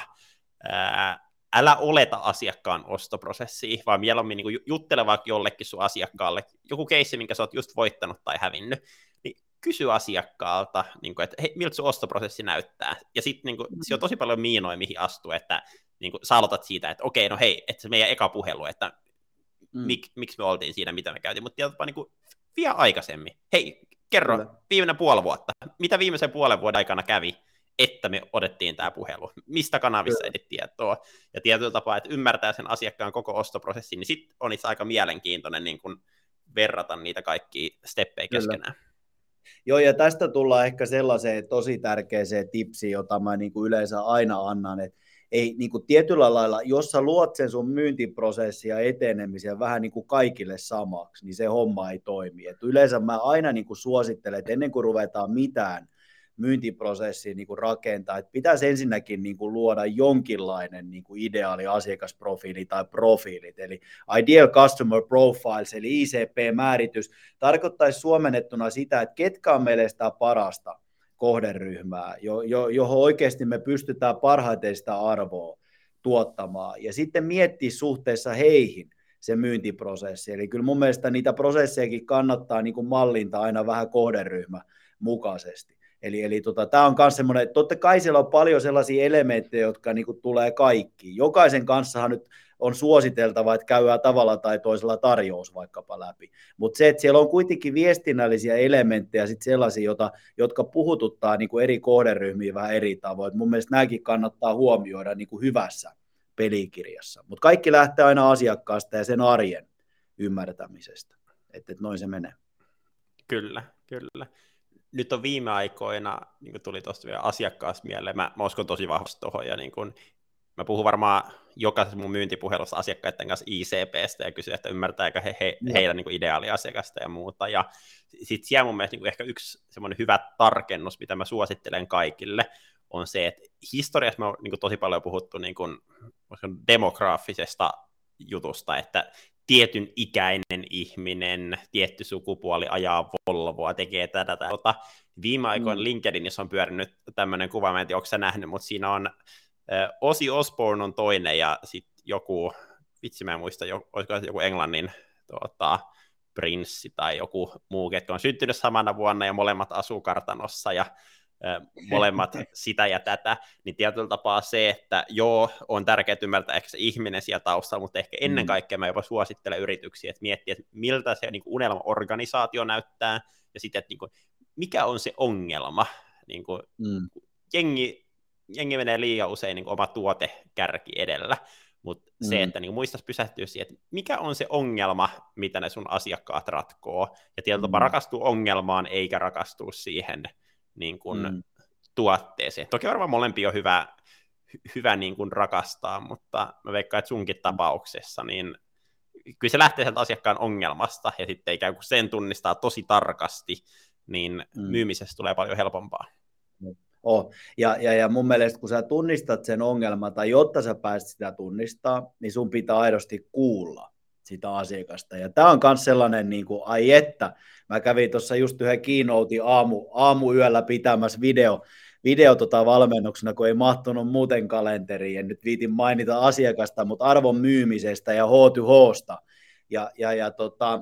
ää, älä oleta asiakkaan ostoprosessia, vaan mieluummin niin juttele vaikka jollekin sun asiakkaalle, joku keissi, minkä sä oot just voittanut tai hävinnyt, niin kysy asiakkaalta, niin kuin, että hei, miltä sun ostoprosessi näyttää, ja sitten niin kuin, se on tosi paljon miinoja, mihin astuu, että niin kuin, sä aloitat siitä, että okei, no hei, että se meidän eka puhelu, että mm. mik, miksi me oltiin siinä, mitä me käytiin, mutta tietysti niin vielä aikaisemmin. Hei, kerro, Kyllä. viimeinen puoli vuotta. Mitä viimeisen puolen vuoden aikana kävi, että me odettiin tämä puhelu? Mistä kanavissa etit tietoa? Ja tietyllä tapaa, että ymmärtää sen asiakkaan koko ostoprosessin, niin sitten on itse aika mielenkiintoinen niin kun verrata niitä kaikkia steppejä keskenään. Kyllä. Joo, ja tästä tullaan ehkä sellaiseen tosi tärkeäseen tipsiin, jota mä niin kuin yleensä aina annan, että ei niin kuin tietyllä lailla, jos sä luot sen sun myyntiprosessia etenemisen vähän niin kuin kaikille samaksi, niin se homma ei toimi. Et yleensä mä aina niin kuin suosittelen, että ennen kuin ruvetaan mitään myyntiprosessia niin kuin rakentaa, että pitäisi ensinnäkin niin kuin luoda jonkinlainen niin kuin ideaali asiakasprofiili tai profiilit, eli Ideal Customer Profiles, eli ICP-määritys, tarkoittaisi suomennettuna sitä, että ketkä on meille sitä parasta kohderyhmää, jo, jo, johon oikeasti me pystytään parhaiten sitä arvoa tuottamaan. Ja sitten miettiä suhteessa heihin se myyntiprosessi. Eli kyllä mun mielestä niitä prosessejakin kannattaa niin kuin mallinta aina vähän kohderyhmä mukaisesti. Eli, eli tota, tämä on myös semmoinen, totta kai siellä on paljon sellaisia elementtejä, jotka niin kuin tulee kaikkiin. Jokaisen kanssahan nyt on suositeltava, että käydään tavalla tai toisella tarjous vaikkapa läpi. Mutta se, että siellä on kuitenkin viestinnällisiä elementtejä sit sellaisia, jota, jotka puhututtaa niin kuin eri kohderyhmiä vähän eri tavoin. mun mielestä nämäkin kannattaa huomioida niin kuin hyvässä pelikirjassa. Mutta kaikki lähtee aina asiakkaasta ja sen arjen ymmärtämisestä. Että et noin se menee. Kyllä, kyllä. Nyt on viime aikoina, niin kuin tuli tuosta vielä asiakkaasta mieleen, mä, mä uskon tosi vahvasti tuohon, ja niin kuin mä puhun varmaan jokaisessa mun myyntipuhelussa asiakkaiden kanssa ICPstä ja kysyn, että ymmärtääkö he, he heidän niin ideaaliasiakasta ja muuta. Ja sitten siellä mun mielestä niin ehkä yksi semmoinen hyvä tarkennus, mitä mä suosittelen kaikille, on se, että historiassa me on niin tosi paljon puhuttu niin kuin, demograafisesta jutusta, että tietyn ikäinen ihminen, tietty sukupuoli ajaa Volvoa, tekee tätä. tätä. Viime aikoina mm. LinkedInissä on pyörinyt tämmöinen kuva, mä en tiedä, onko sä nähnyt, mutta siinä on Osi Osborne on toinen ja sitten joku, vitsi mä en muista, olisiko joku Englannin tuota, prinssi tai joku muu, ketkä on syntynyt samana vuonna ja molemmat asuu kartanossa ja molemmat sitä ja tätä, niin tietyllä tapaa se, että joo, on tärkeää ymmärtää ehkä se ihminen siellä taustalla, mutta ehkä ennen mm. kaikkea mä jopa suosittelen yrityksiä, että miettiä, että miltä se niin unelma-organisaatio näyttää, ja sitten, että niin kuin, mikä on se ongelma. Niin kuin, mm. Jengi jengi menee liian usein niin oma tuotekärki edellä, mutta mm. se, että niin muistaisi pysähtyä siihen, että mikä on se ongelma, mitä ne sun asiakkaat ratkoo, ja tietyllä mm. rakastuu ongelmaan, eikä rakastuu siihen niin kuin, mm. tuotteeseen. Toki varmaan molempi on hyvä, hyvä niin kuin rakastaa, mutta mä veikkaan, että sunkin tapauksessa, niin kyllä se lähtee sieltä asiakkaan ongelmasta, ja sitten ikään kuin sen tunnistaa tosi tarkasti, niin mm. myymisessä tulee paljon helpompaa Oh. Ja, ja, ja mun mielestä kun sä tunnistat sen ongelman, tai jotta sä pääset sitä tunnistaa, niin sun pitää aidosti kuulla sitä asiakasta. Ja tämä on myös sellainen, niin kuin, ai että, mä kävin tuossa just yhden kiinoutin aamu, aamuyöllä pitämässä video, video tota valmennuksena, kun ei mahtunut muuten kalenteriin, en nyt viitin mainita asiakasta, mutta arvon myymisestä ja H2Hsta. Ja, ja, ja tota,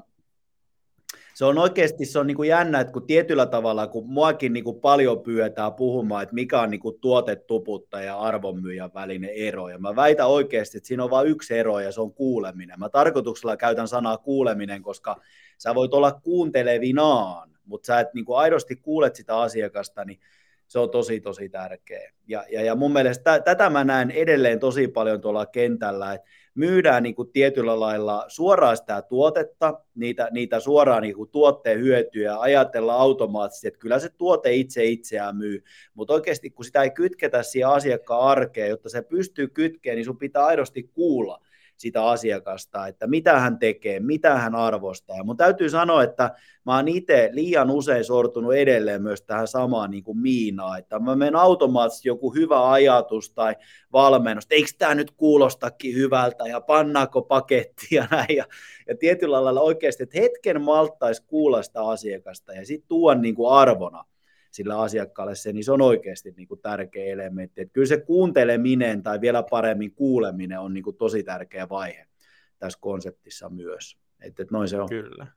se on oikeasti se on niin kuin jännä, että kun tietyllä tavalla, kun muakin niin kuin paljon pyydetään puhumaan, että mikä on niin kuin tuotetuputta ja arvonmyyjän välinen ero, ja mä väitän oikeasti, että siinä on vain yksi ero, ja se on kuuleminen. Mä tarkoituksella käytän sanaa kuuleminen, koska sä voit olla kuuntelevinaan, mutta sä et niin kuin aidosti kuulet sitä asiakasta, niin se on tosi, tosi tärkeä. Ja, ja, ja mun mielestä tätä mä näen edelleen tosi paljon tuolla kentällä, että myydään niin kuin tietyllä lailla suoraan sitä tuotetta, niitä, niitä suoraan niin kuin tuotteen hyötyjä, ajatella automaattisesti, että kyllä se tuote itse itseään myy, mutta oikeasti kun sitä ei kytketä siihen asiakkaan arkeen, jotta se pystyy kytkemään, niin sun pitää aidosti kuulla sitä asiakasta, että mitä hän tekee, mitä hän arvostaa. Mun täytyy sanoa, että mä oon itse liian usein sortunut edelleen myös tähän samaan niin kuin Miinaan, että mä menen automaattisesti joku hyvä ajatus tai valmennus, eikö tämä nyt kuulostakin hyvältä ja pannaako pakettia näin ja, ja tietyllä lailla oikeasti, että hetken malttaisi kuulla sitä asiakasta ja sitten tuon niin kuin arvona sillä asiakkaalle se, niin se on oikeasti niin kuin tärkeä elementti. Että kyllä se kuunteleminen tai vielä paremmin kuuleminen on niin kuin tosi tärkeä vaihe tässä konseptissa myös. Että, että noin se on. Kyllä,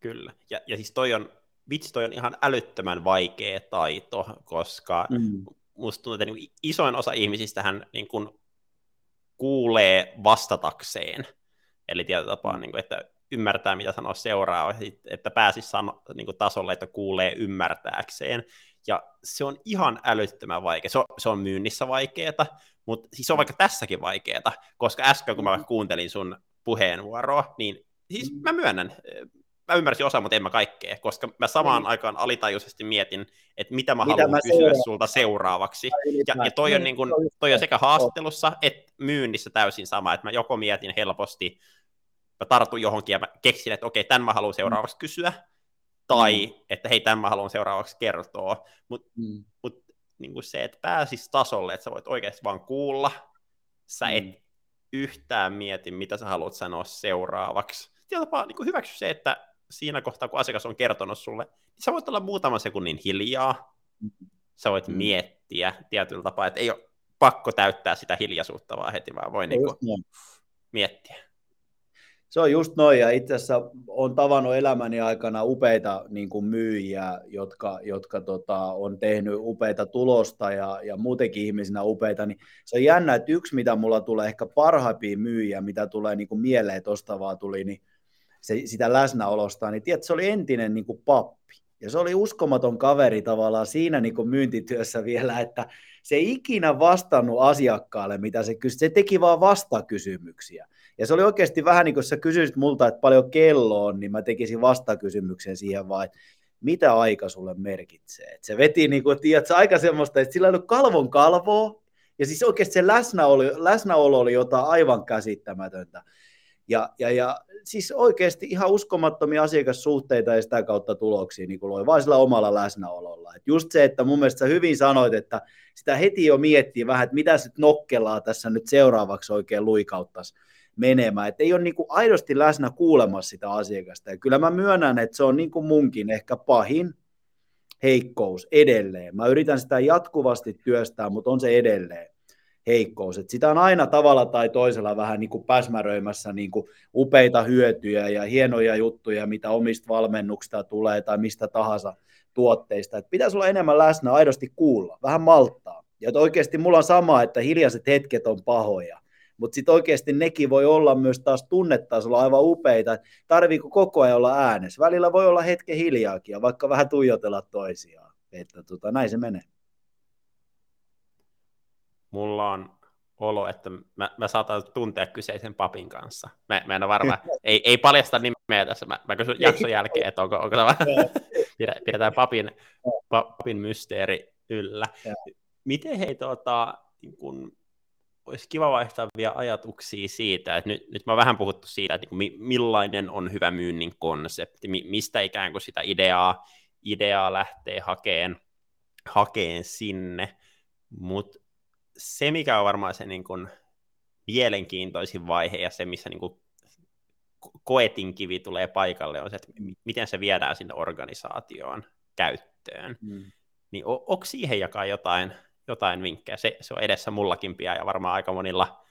kyllä. Ja, ja siis toi on, vitsi toi on ihan älyttömän vaikea taito, koska mm. musta tuntuu, että niin isoin osa ihmisistähän niin kuin kuulee vastatakseen. Eli tietyllä tapaa, mm. niin kuin, että ymmärtää, mitä sanoo seuraava, että pääsisi sano, niin kuin tasolle, että kuulee ymmärtääkseen. Ja se on ihan älyttömän vaikea. Se on, se on myynnissä vaikeaa, mutta siis se on vaikka tässäkin vaikeaa, koska äsken kun mä mm. kuuntelin sun puheenvuoroa, niin siis mä myönnän, mä ymmärsin osa, mutta en mä kaikkea, koska mä samaan mm. aikaan alitajuisesti mietin, että mitä mä mitä haluan mä kysyä seuraan. sulta seuraavaksi. Ja, ja toi, on niin kun, toi on sekä haastattelussa että myynnissä täysin sama, että mä joko mietin helposti, mä tartun johonkin ja mä keksin, että okei, tämän mä haluan seuraavaksi kysyä, tai mm. että hei, tämän mä haluan seuraavaksi kertoa. Mutta mm. mut, niin se, että pääsis tasolle, että sä voit oikeasti vaan kuulla, sä mm. et yhtään mieti, mitä sä haluat sanoa seuraavaksi. Tietyllä niin hyväksy se, että siinä kohtaa, kun asiakas on kertonut sulle, niin sä voit olla muutaman sekunnin hiljaa, sä voit mm. miettiä tietyllä tapaa, että ei ole pakko täyttää sitä hiljaisuutta vaan heti, vaan voi niin kuin miettiä. Se on just noin, ja itse asiassa olen tavannut elämäni aikana upeita niin kuin myyjiä, jotka, jotka tota, on tehnyt upeita tulosta ja, ja muutenkin ihmisinä upeita, niin se on jännä, että yksi, mitä mulla tulee ehkä parhaimpia myyjiä, mitä tulee niin kuin mieleen tuosta vaan tuli, niin se, sitä läsnäolosta, niin tiedät, se oli entinen niin kuin pappi. Ja se oli uskomaton kaveri tavallaan siinä niin kuin myyntityössä vielä, että se ei ikinä vastannut asiakkaalle, mitä se kysyi. Se teki vaan vastakysymyksiä. Ja se oli oikeasti vähän niin kuin sä kysyisit multa, että paljon kello on, niin mä tekisin vastakysymyksen siihen vaan, että mitä aika sulle merkitsee. Et se veti niin kuin, tiedätkö, aika semmoista, että sillä ei ollut kalvon kalvoa, ja siis oikeasti se läsnäolo, läsnäolo oli jotain aivan käsittämätöntä. Ja, ja, ja siis oikeasti ihan uskomattomia asiakassuhteita ja sitä kautta tuloksia niin kuin loi, vain sillä omalla läsnäololla. Et just se, että mun mielestä sä hyvin sanoit, että sitä heti jo miettii vähän, että mitä sitten nokkelaa tässä nyt seuraavaksi oikein luikauttaisi menemään. Että ei ole niin kuin aidosti läsnä kuulemassa sitä asiakasta. Ja kyllä mä myönnän, että se on niin kuin munkin ehkä pahin heikkous edelleen. Mä yritän sitä jatkuvasti työstää, mutta on se edelleen heikkous. Et sitä on aina tavalla tai toisella vähän niin kuin päsmäröimässä niin kuin upeita hyötyjä ja hienoja juttuja, mitä omista valmennuksista tulee tai mistä tahansa tuotteista. Et pitäisi olla enemmän läsnä, aidosti kuulla, vähän malttaa. Ja oikeasti mulla on sama, että hiljaiset hetket on pahoja mutta sitten oikeasti nekin voi olla myös taas tunnetasolla aivan upeita. Tarviiko koko ajan olla äänessä? Välillä voi olla hetken hiljaakin ja vaikka vähän tuijotella toisiaan. Että tota, näin se menee. Mulla on olo, että mä, mä saatan tuntea kyseisen papin kanssa. Mä, mä en varma, ei, ei paljasta nimeä tässä. Mä, mä kysyn jakson jälkeen, että onko, onko tämä, pidetään papin, papin mysteeri yllä. Miten hei, tuota, niin kun, olisi kiva vaihtaa vielä ajatuksia siitä, että nyt, nyt mä vähän puhuttu siitä, että niin millainen on hyvä myynnin konsepti, mistä ikään kuin sitä ideaa, ideaa lähtee hakeen, hakeen sinne, mutta se, mikä on varmaan se niin kuin, mielenkiintoisin vaihe ja se, missä niin kuin, koetin kivi tulee paikalle, on se, että miten se viedään sinne organisaatioon käyttöön. Mm. Niin on, onko siihen jakaa jotain, jotain vinkkejä? Se, se on edessä mullakin pian ja varmaan aika monilla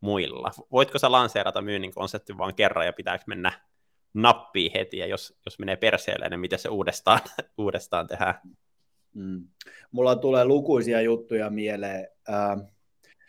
muilla. Voitko sä lanseerata myynnin konseptin vaan kerran ja pitääkö mennä nappiin heti, ja jos, jos menee perseelle, niin miten se uudestaan, uudestaan tehdään? Mm. Mulla tulee lukuisia juttuja mieleen. Äh,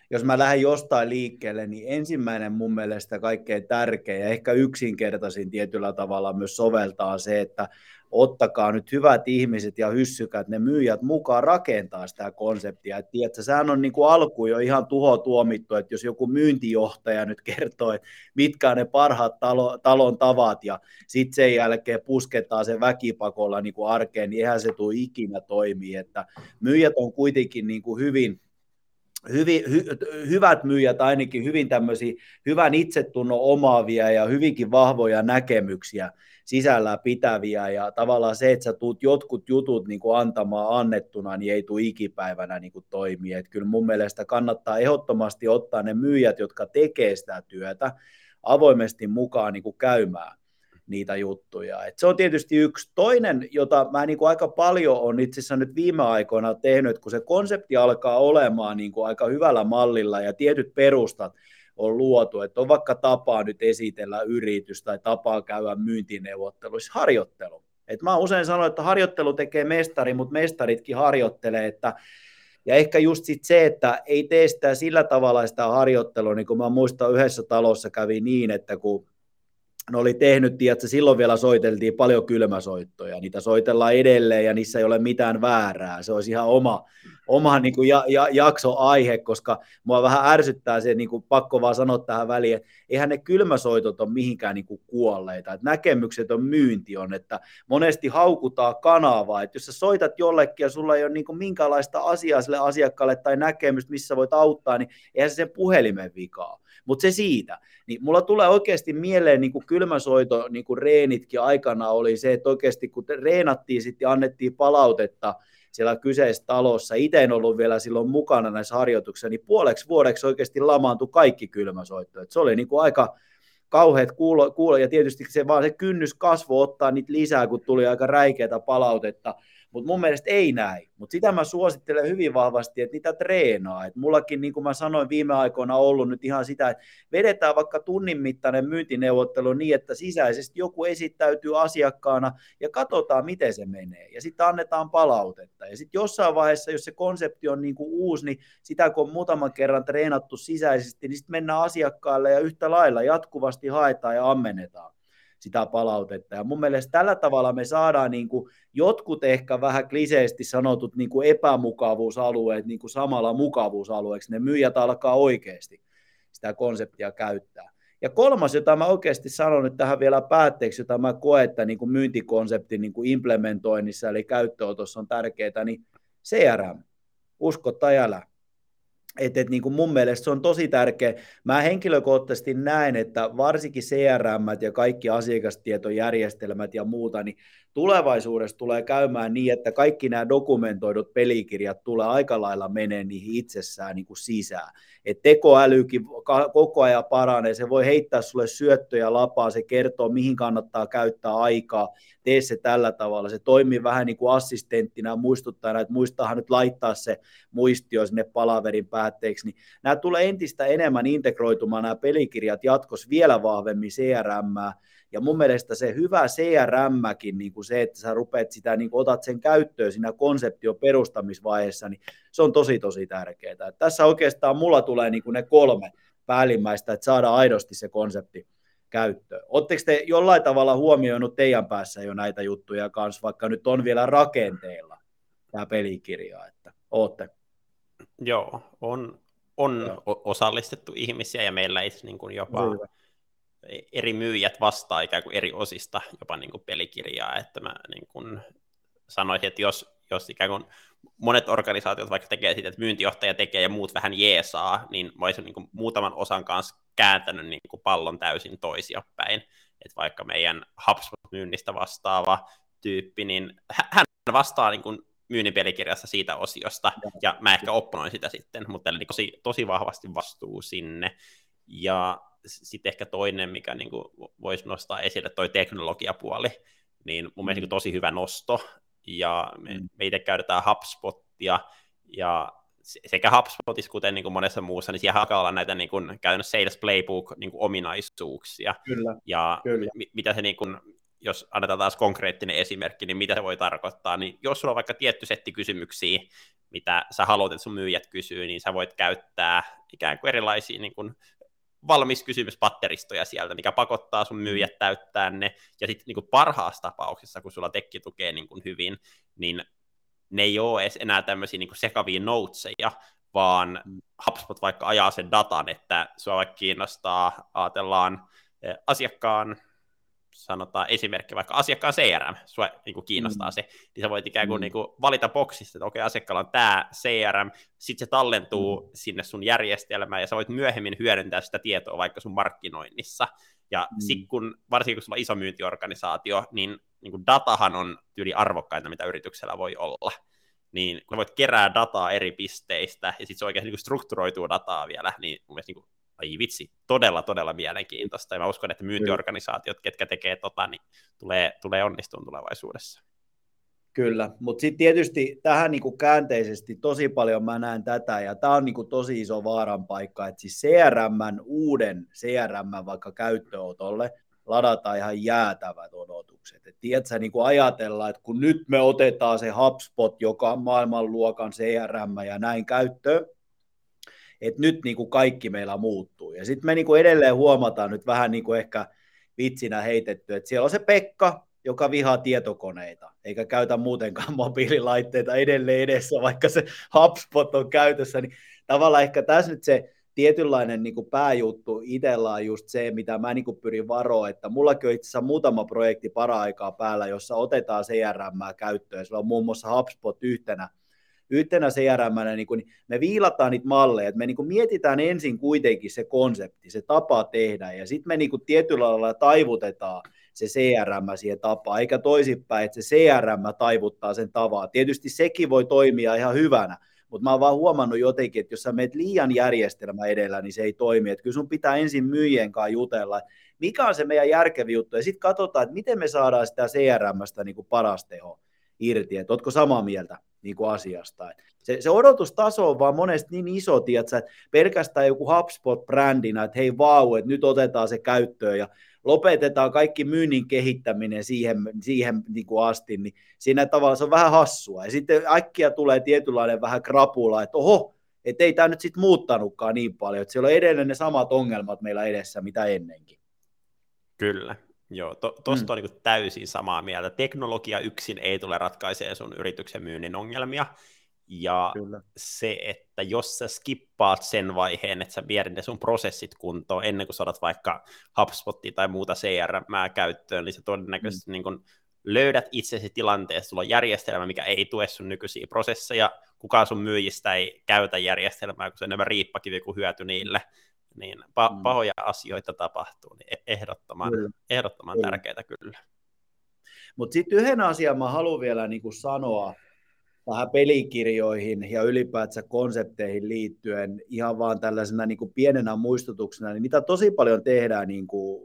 jos mä lähden jostain liikkeelle, niin ensimmäinen mun mielestä kaikkein tärkein ja ehkä yksinkertaisin tietyllä tavalla myös soveltaa se, että ottakaa nyt hyvät ihmiset ja hyssykät, ne myyjät mukaan rakentaa sitä konseptia. Et tiedätkö, sehän on niin kuin alku jo ihan tuho tuomittu, että jos joku myyntijohtaja nyt kertoo, että mitkä on ne parhaat talo, talon tavat ja sitten sen jälkeen pusketaan se väkipakolla niin kuin arkeen, niin eihän se tule ikinä toimii. Että myyjät on kuitenkin niin kuin hyvin, hyvin, hy, hyvät myyjät ainakin hyvin tämmöisiä hyvän itsetunnon omaavia ja hyvinkin vahvoja näkemyksiä sisällä pitäviä ja tavallaan se, että sä tuut jotkut jutut niin kuin antamaan annettuna, niin ei tule ikipäivänä niin kuin toimii. Et kyllä mun mielestä kannattaa ehdottomasti ottaa ne myyjät, jotka tekee sitä työtä avoimesti mukaan niin kuin käymään niitä juttuja. Et se on tietysti yksi. Toinen, jota mä niin kuin aika paljon on itse asiassa nyt viime aikoina tehnyt, että kun se konsepti alkaa olemaan niin kuin aika hyvällä mallilla ja tietyt perustat on luotu, että on vaikka tapaa nyt esitellä yritys tai tapaa käydä myyntineuvotteluissa harjoittelu. Et mä usein sanon, että harjoittelu tekee mestari, mutta mestaritkin harjoittelee, että ja ehkä just sit se, että ei tee sitä sillä tavalla sitä harjoittelua, niin kuin mä muistan yhdessä talossa kävi niin, että kun ne oli tehnyt, tiedätkö, silloin vielä soiteltiin paljon kylmäsoittoja, niitä soitellaan edelleen ja niissä ei ole mitään väärää, se olisi ihan oma, oma niin kuin ja, ja, jaksoaihe, koska mua vähän ärsyttää se, niin kuin pakko vaan sanoa tähän väliin, että eihän ne kylmäsoitot ole mihinkään niin kuin kuolleita, että näkemykset on myynti on, että monesti haukutaan kanavaa, että jos sä soitat jollekin ja sulla ei ole niin kuin minkäänlaista asiaa sille asiakkaalle tai näkemystä, missä voit auttaa, niin eihän se sen puhelimen vikaa, mutta se siitä. Niin mulla tulee oikeasti mieleen niin kuin kylmäsoito, niin kuin reenitkin aikana oli se, että oikeasti kun reenattiin sitten annettiin palautetta, siellä kyseisessä talossa. Itse en ollut vielä silloin mukana näissä harjoituksissa, niin puoleksi vuodeksi oikeasti lamaantui kaikki kylmäsoitto. se oli niin kuin aika kauheat kuulo, kuulo, ja tietysti se vaan se kynnys kasvo ottaa niitä lisää, kun tuli aika räikeätä palautetta, mutta mun mielestä ei näin. Mutta sitä mä suosittelen hyvin vahvasti, että niitä treenaa. Et mullakin, niin kuin mä sanoin viime aikoina, ollut nyt ihan sitä, että vedetään vaikka tunnin mittainen myyntineuvottelu niin, että sisäisesti joku esittäytyy asiakkaana ja katsotaan, miten se menee. Ja sitten annetaan palautetta. Ja sitten jossain vaiheessa, jos se konsepti on niin kuin uusi, niin sitä kun on muutaman kerran treenattu sisäisesti, niin sitten mennään asiakkaalle ja yhtä lailla jatkuvasti haetaan ja ammennetaan sitä palautetta. Ja mun mielestä tällä tavalla me saadaan niin kuin jotkut ehkä vähän kliseisesti sanotut niin kuin epämukavuusalueet niin kuin samalla mukavuusalueeksi. Ne myyjät alkaa oikeasti sitä konseptia käyttää. Ja kolmas, jota mä oikeasti sanon nyt tähän vielä päätteeksi, jota mä koen, että niin kuin myyntikonseptin niin kuin implementoinnissa eli käyttöönotossa on tärkeää, niin CRM, usko tai älä. Et, et, niin kuin mun mielestä se on tosi tärkeä. Mä henkilökohtaisesti näen, että varsinkin CRM ja kaikki asiakastietojärjestelmät ja muuta, niin tulevaisuudessa tulee käymään niin, että kaikki nämä dokumentoidut pelikirjat tulee aika lailla menee niihin itsessään niin kuin sisään. Et tekoälykin koko ajan paranee, se voi heittää sulle syöttöjä lapaa, se kertoo mihin kannattaa käyttää aikaa, tee se tällä tavalla, se toimii vähän niin kuin assistenttina, muistuttaa, että muistahan nyt laittaa se muistio sinne palaverin päätteeksi, niin nämä tulee entistä enemmän integroitumaan nämä pelikirjat jatkossa vielä vahvemmin CRM, ja mun mielestä se hyvä CRMkin, niin kuin se, että sä rupeat sitä, niin kuin otat sen käyttöön siinä konseptio perustamisvaiheessa, niin se on tosi tosi tärkeää. Että tässä oikeastaan mulla tulee niin kuin ne kolme päällimmäistä, että saadaan aidosti se konsepti käyttöön. Oletteko te jollain tavalla huomioinut teidän päässä jo näitä juttuja kanssa, vaikka nyt on vielä rakenteilla tämä pelikirja, että ootte? Joo, on, on Joo. osallistettu ihmisiä ja meillä itse niin kuin jopa Hyvä eri myyjät vastaa ikään kuin eri osista jopa niin kuin pelikirjaa, että mä niin kuin sanoisin, että jos, jos ikään kuin monet organisaatiot vaikka tekee sitä, että myyntijohtaja tekee ja muut vähän jeesaa, niin mä olisin niin kuin muutaman osan kanssa kääntänyt niin kuin pallon täysin toisiopäin, että vaikka meidän HubSpot-myynnistä vastaava tyyppi, niin hän vastaa niin kuin myynnin pelikirjassa siitä osiosta, ja mä ehkä opponoin sitä sitten, mutta eli tosi, tosi vahvasti vastuu sinne. Ja sitten ehkä toinen, mikä niin kuin voisi nostaa esille, toi teknologiapuoli, niin mun mielestä mm. tosi hyvä nosto, ja me, mm. me itse käytetään HubSpotia, ja sekä HubSpotissa, kuten niin kuin monessa muussa, niin siellä alkaa olla näitä niin kuin, käytännössä Sales Playbook-ominaisuuksia. Niin kyllä, ja kyllä. M- mitä se, niin kuin, jos annetaan taas konkreettinen esimerkki, niin mitä se voi tarkoittaa, niin jos sulla on vaikka tietty setti kysymyksiä, mitä sä haluat, että sun myyjät kysyy, niin sä voit käyttää ikään kuin erilaisia niin kuin, valmis kysymyspatteristoja sieltä, mikä pakottaa sun myyjät mm. täyttää ne, ja sitten niin parhaassa tapauksessa, kun sulla tekki tukee niin kuin hyvin, niin ne ei ole edes enää tämmöisiä niin sekavia noteseja, vaan mm. HubSpot vaikka ajaa sen datan, että sua vaikka kiinnostaa, ajatellaan eh, asiakkaan, sanotaan esimerkki, vaikka asiakkaan CRM, sua niin kuin kiinnostaa mm. se, niin sä voit ikään kuin, mm. niin kuin valita boksista, että okei, okay, asiakkaalla on tämä CRM, sitten se tallentuu mm. sinne sun järjestelmään, ja sä voit myöhemmin hyödyntää sitä tietoa vaikka sun markkinoinnissa. Ja mm. sitten kun, varsinkin kun sulla on iso myyntiorganisaatio, niin niin kuin datahan on tyyli arvokkainta, mitä yrityksellä voi olla. Niin kun voit kerää dataa eri pisteistä, ja sitten se oikein niin strukturoituu dataa vielä, niin mun mielestä niin kuin, ai vitsi, todella, todella mielenkiintoista. Ja mä uskon, että myyntiorganisaatiot, ketkä tekee tota, niin tulee, tulee onnistumaan tulevaisuudessa. Kyllä, mutta sitten tietysti tähän niinku käänteisesti tosi paljon mä näen tätä, ja tämä on niinku tosi iso vaaran paikka, että siis CRM, uuden CRM vaikka käyttöönotolle, ladataan ihan jäätävät odotukset. Et tiedätkö, niin kuin ajatellaan, että kun nyt me otetaan se HubSpot, joka on maailmanluokan CRM ja näin käyttöön, että nyt niin kuin kaikki meillä muuttuu. Ja sitten me niin kuin edelleen huomataan nyt vähän niin kuin ehkä vitsinä heitetty, että siellä on se Pekka, joka vihaa tietokoneita, eikä käytä muutenkaan mobiililaitteita edelleen edessä, vaikka se HubSpot on käytössä, niin tavallaan ehkä tässä nyt se tietynlainen niin kuin pääjuttu itsellä on just se, mitä mä niin kuin pyrin varoa, että mullakin on itse asiassa muutama projekti para-aikaa päällä, jossa otetaan CRM käyttöön, sillä on muun muassa HubSpot yhtenä, yhtenä CRM, niin kuin, me viilataan niitä malleja, että me niin mietitään ensin kuitenkin se konsepti, se tapa tehdä, ja sitten me niin kuin tietyllä lailla taivutetaan se CRM siihen tapaan, eikä toisinpäin, että se CRM taivuttaa sen tavaa. Tietysti sekin voi toimia ihan hyvänä, mutta mä oon vaan huomannut jotenkin, että jos sä meet liian järjestelmä edellä, niin se ei toimi. Että kyllä sun pitää ensin myyjien kanssa jutella, mikä on se meidän järkevi juttu, ja sitten katsotaan, että miten me saadaan sitä CRMstä niin kuin paras teho irti, että ootko samaa mieltä niin kuin asiasta. Se, se odotustaso on vaan monesti niin iso, tiedätkö, että pelkästään joku HubSpot-brändinä, että hei vau, että nyt otetaan se käyttöön ja lopetetaan kaikki myynnin kehittäminen siihen, siihen niin kuin asti, niin siinä tavalla se on vähän hassua. Ja sitten äkkiä tulee tietynlainen vähän krapula, että oho, että ei tämä nyt sitten muuttanutkaan niin paljon, että siellä on edelleen ne samat ongelmat meillä edessä, mitä ennenkin. Kyllä, joo, tuosta to, mm. on niin täysin samaa mieltä. Teknologia yksin ei tule ratkaisemaan sun yrityksen myynnin ongelmia, ja Kyllä. se, että jos sä skippaat sen vaiheen, että sä viedät ne sun prosessit kuntoon ennen kuin saatat vaikka HubSpotia tai muuta CRM käyttöön, niin sä todennäköisesti mm. niin kun löydät itsesi tilanteessa, sulla on järjestelmä, mikä ei tue sun nykyisiä prosesseja, kukaan sun myyjistä ei käytä järjestelmää, kun se on enemmän riippakivi kuin hyöty niille, niin pa- mm. pahoja asioita tapahtuu, niin e-, ehdottoman, kyllä. ehdottoman kyllä. tärkeää kyllä. Mutta sitten yhden asian mä haluan vielä niin sanoa, tähän pelikirjoihin ja ylipäätään konsepteihin liittyen ihan vaan tällaisena niin kuin pienenä muistutuksena, niin mitä tosi paljon tehdään niin kuin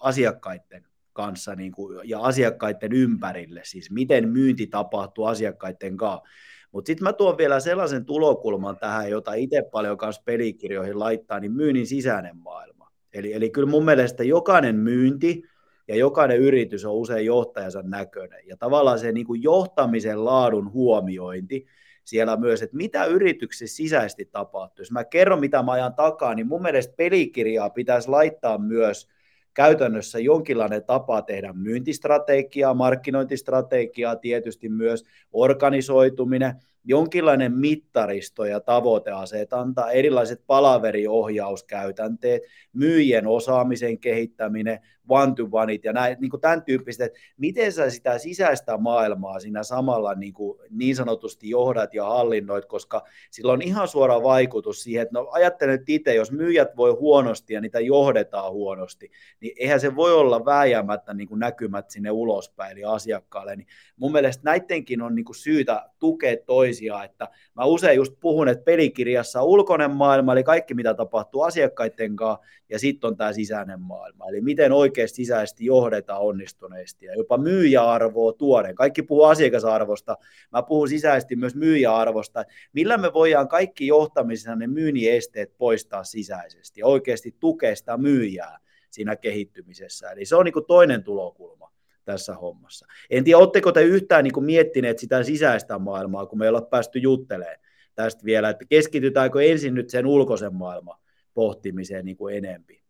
asiakkaiden kanssa niin kuin, ja asiakkaiden ympärille, siis miten myynti tapahtuu asiakkaiden kanssa. Mutta sitten mä tuon vielä sellaisen tulokulman tähän, jota itse paljon kanssa pelikirjoihin laittaa, niin myynnin sisäinen maailma. Eli, eli kyllä mun mielestä jokainen myynti ja jokainen yritys on usein johtajansa näköinen. Ja tavallaan se niin kuin johtamisen laadun huomiointi siellä myös, että mitä yrityksessä sisäisesti tapahtuu. Jos mä kerron, mitä mä ajan takaa, niin mun mielestä pelikirjaa pitäisi laittaa myös käytännössä jonkinlainen tapa tehdä myyntistrategiaa, markkinointistrategiaa, tietysti myös organisoituminen, jonkinlainen mittaristo ja tavoiteasetanta, erilaiset palaveriohjauskäytänteet, myyjien osaamisen kehittäminen, one-to-oneit ja näin, niin kuin tämän tyyppiset, että miten sä sitä sisäistä maailmaa siinä samalla niin, kuin niin sanotusti johdat ja hallinnoit, koska sillä on ihan suora vaikutus siihen, että no ajattelen nyt itse, jos myyjät voi huonosti ja niitä johdetaan huonosti, niin eihän se voi olla vääjäämättä niin kuin näkymät sinne ulospäin eli asiakkaalle, niin mun mielestä näidenkin on niin kuin syytä tukea toisiaan, että mä usein just puhun, että pelikirjassa on ulkoinen maailma, eli kaikki mitä tapahtuu asiakkaiden kanssa, ja sitten on tämä sisäinen maailma, eli miten oikeasti sisäisesti johdetaan onnistuneesti, ja jopa myyjäarvoa tuoden. Kaikki puhuu asiakasarvosta, mä puhun sisäisesti myös myyjäarvosta, millä me voidaan kaikki johtamisen ne myynnin esteet poistaa sisäisesti, ja oikeasti tukea sitä myyjää siinä kehittymisessä, eli se on niin toinen tulokulma tässä hommassa. En tiedä, oletteko te yhtään niin miettineet sitä sisäistä maailmaa, kun me ei olla päästy juttelemaan tästä vielä, että keskitytäänkö ensin nyt sen ulkoisen maailman pohtimiseen niin kuin enempi?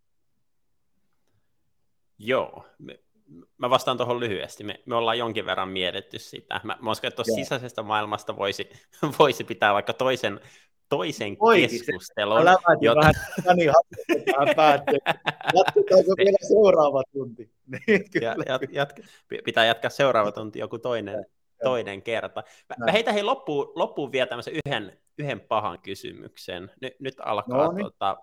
Joo, mä vastaan tuohon lyhyesti. Me, me ollaan jonkin verran mietitty sitä. Mä, mä uskon, että sisäisestä maailmasta voisi, voisi pitää vaikka toisen toisen Oikein, keskustelun. Se, jota... vähän, no niin, päättyy. Jatketaanko vielä seuraava tunti? Niin, ja, jat, jat, pitää jatkaa seuraava tunti joku toinen, toinen kerta. Mä, mä heitän hei loppuun, loppuun vielä tämmöisen yhden, yhden pahan kysymyksen. Ny, nyt alkaa no, niin. tuota,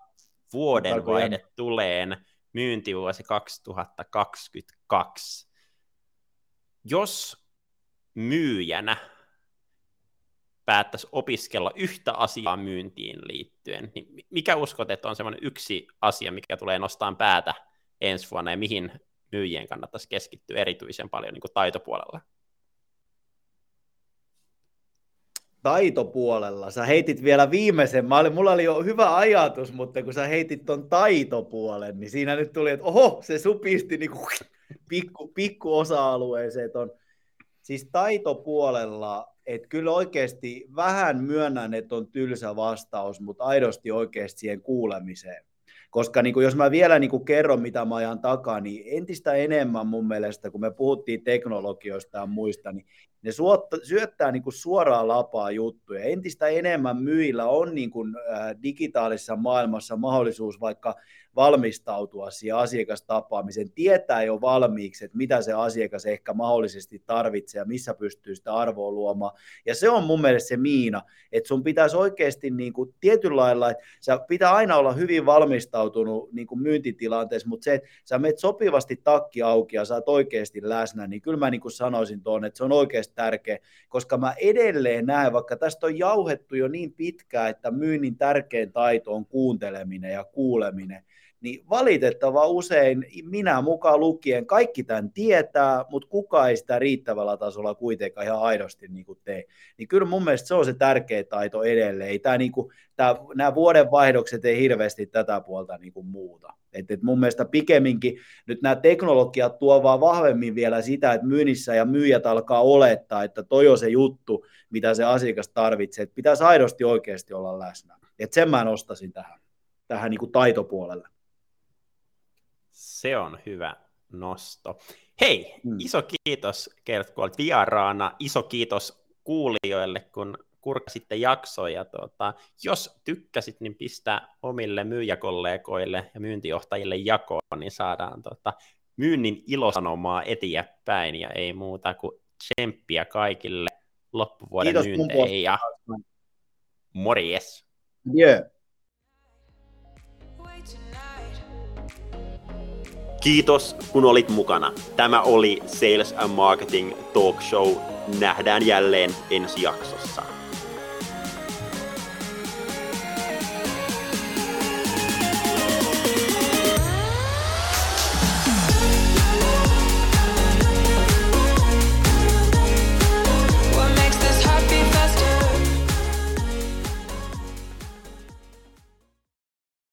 vuoden vaihde tuleen myyntivuosi 2022. Jos myyjänä päättäisi opiskella yhtä asiaa myyntiin liittyen, niin mikä uskot, että on semmoinen yksi asia, mikä tulee nostaa päätä ensi vuonna ja mihin myyjien kannattaisi keskittyä erityisen paljon niin kuin taitopuolella? Taitopuolella. Sä heitit vielä viimeisen. Mä olin, mulla oli jo hyvä ajatus, mutta kun sä heitit ton taitopuolen, niin siinä nyt tuli, että oho, se supisti niin kuin pikku, pikku osa-alueeseen ton. Siis taitopuolella että kyllä oikeasti vähän myönnän, että on tylsä vastaus, mutta aidosti oikeasti siihen kuulemiseen. Koska niin kuin jos mä vielä niin kuin kerron, mitä mä ajan takaa, niin entistä enemmän mun mielestä, kun me puhuttiin teknologioista ja muista, niin ne suotta, syöttää niin kuin suoraan lapaa juttuja. Entistä enemmän myillä on niin kuin, äh, digitaalisessa maailmassa mahdollisuus vaikka valmistautua siihen asiakastapaamiseen, tietää jo valmiiksi, että mitä se asiakas ehkä mahdollisesti tarvitsee ja missä pystyy sitä arvoa luomaan. Ja se on mun mielestä se miina, että sun pitäisi oikeasti niin kuin tietyllä lailla, että sä pitää aina olla hyvin valmistautunut niin kuin myyntitilanteessa, mutta se, että sä menet sopivasti takki auki ja sä oot oikeasti läsnä, niin kyllä mä niin kuin sanoisin tuon, että se on oikeasti tärkeä, koska mä edelleen näen, vaikka tästä on jauhettu jo niin pitkään, että myynnin tärkein taito on kuunteleminen ja kuuleminen, niin valitettava usein minä mukaan lukien kaikki tämän tietää, mutta kukaan ei sitä riittävällä tasolla kuitenkaan ihan aidosti niin kuin tee. Niin kyllä mun mielestä se on se tärkeä taito edelleen. Ei tämä, niin kuin, tämä, nämä vuodenvaihdokset ei hirveästi tätä puolta niin kuin muuta. Et, et mun mielestä pikemminkin nyt nämä teknologiat tuovat vaan vahvemmin vielä sitä, että myynnissä ja myyjät alkaa olettaa, että toi on se juttu, mitä se asiakas tarvitsee. Että pitäisi aidosti oikeasti olla läsnä. Et sen mä nostaisin tähän, tähän niin kuin taitopuolelle. Se on hyvä nosto. Hei, mm. iso kiitos Gert, kun olet vieraana. Iso kiitos kuulijoille, kun kurkasitte jaksoja. Tuota, jos tykkäsit, niin pistä omille myyjäkollegoille ja myyntijohtajille jakoon, niin saadaan tuota, myynnin ilosanomaa eteenpäin ja ei muuta kuin tsemppiä kaikille loppuvuoden Kiitos myynteihin ja morjes. Yeah. Kiitos, kun olit mukana. Tämä oli Sales and Marketing Talk Show. Nähdään jälleen ensi jaksossa.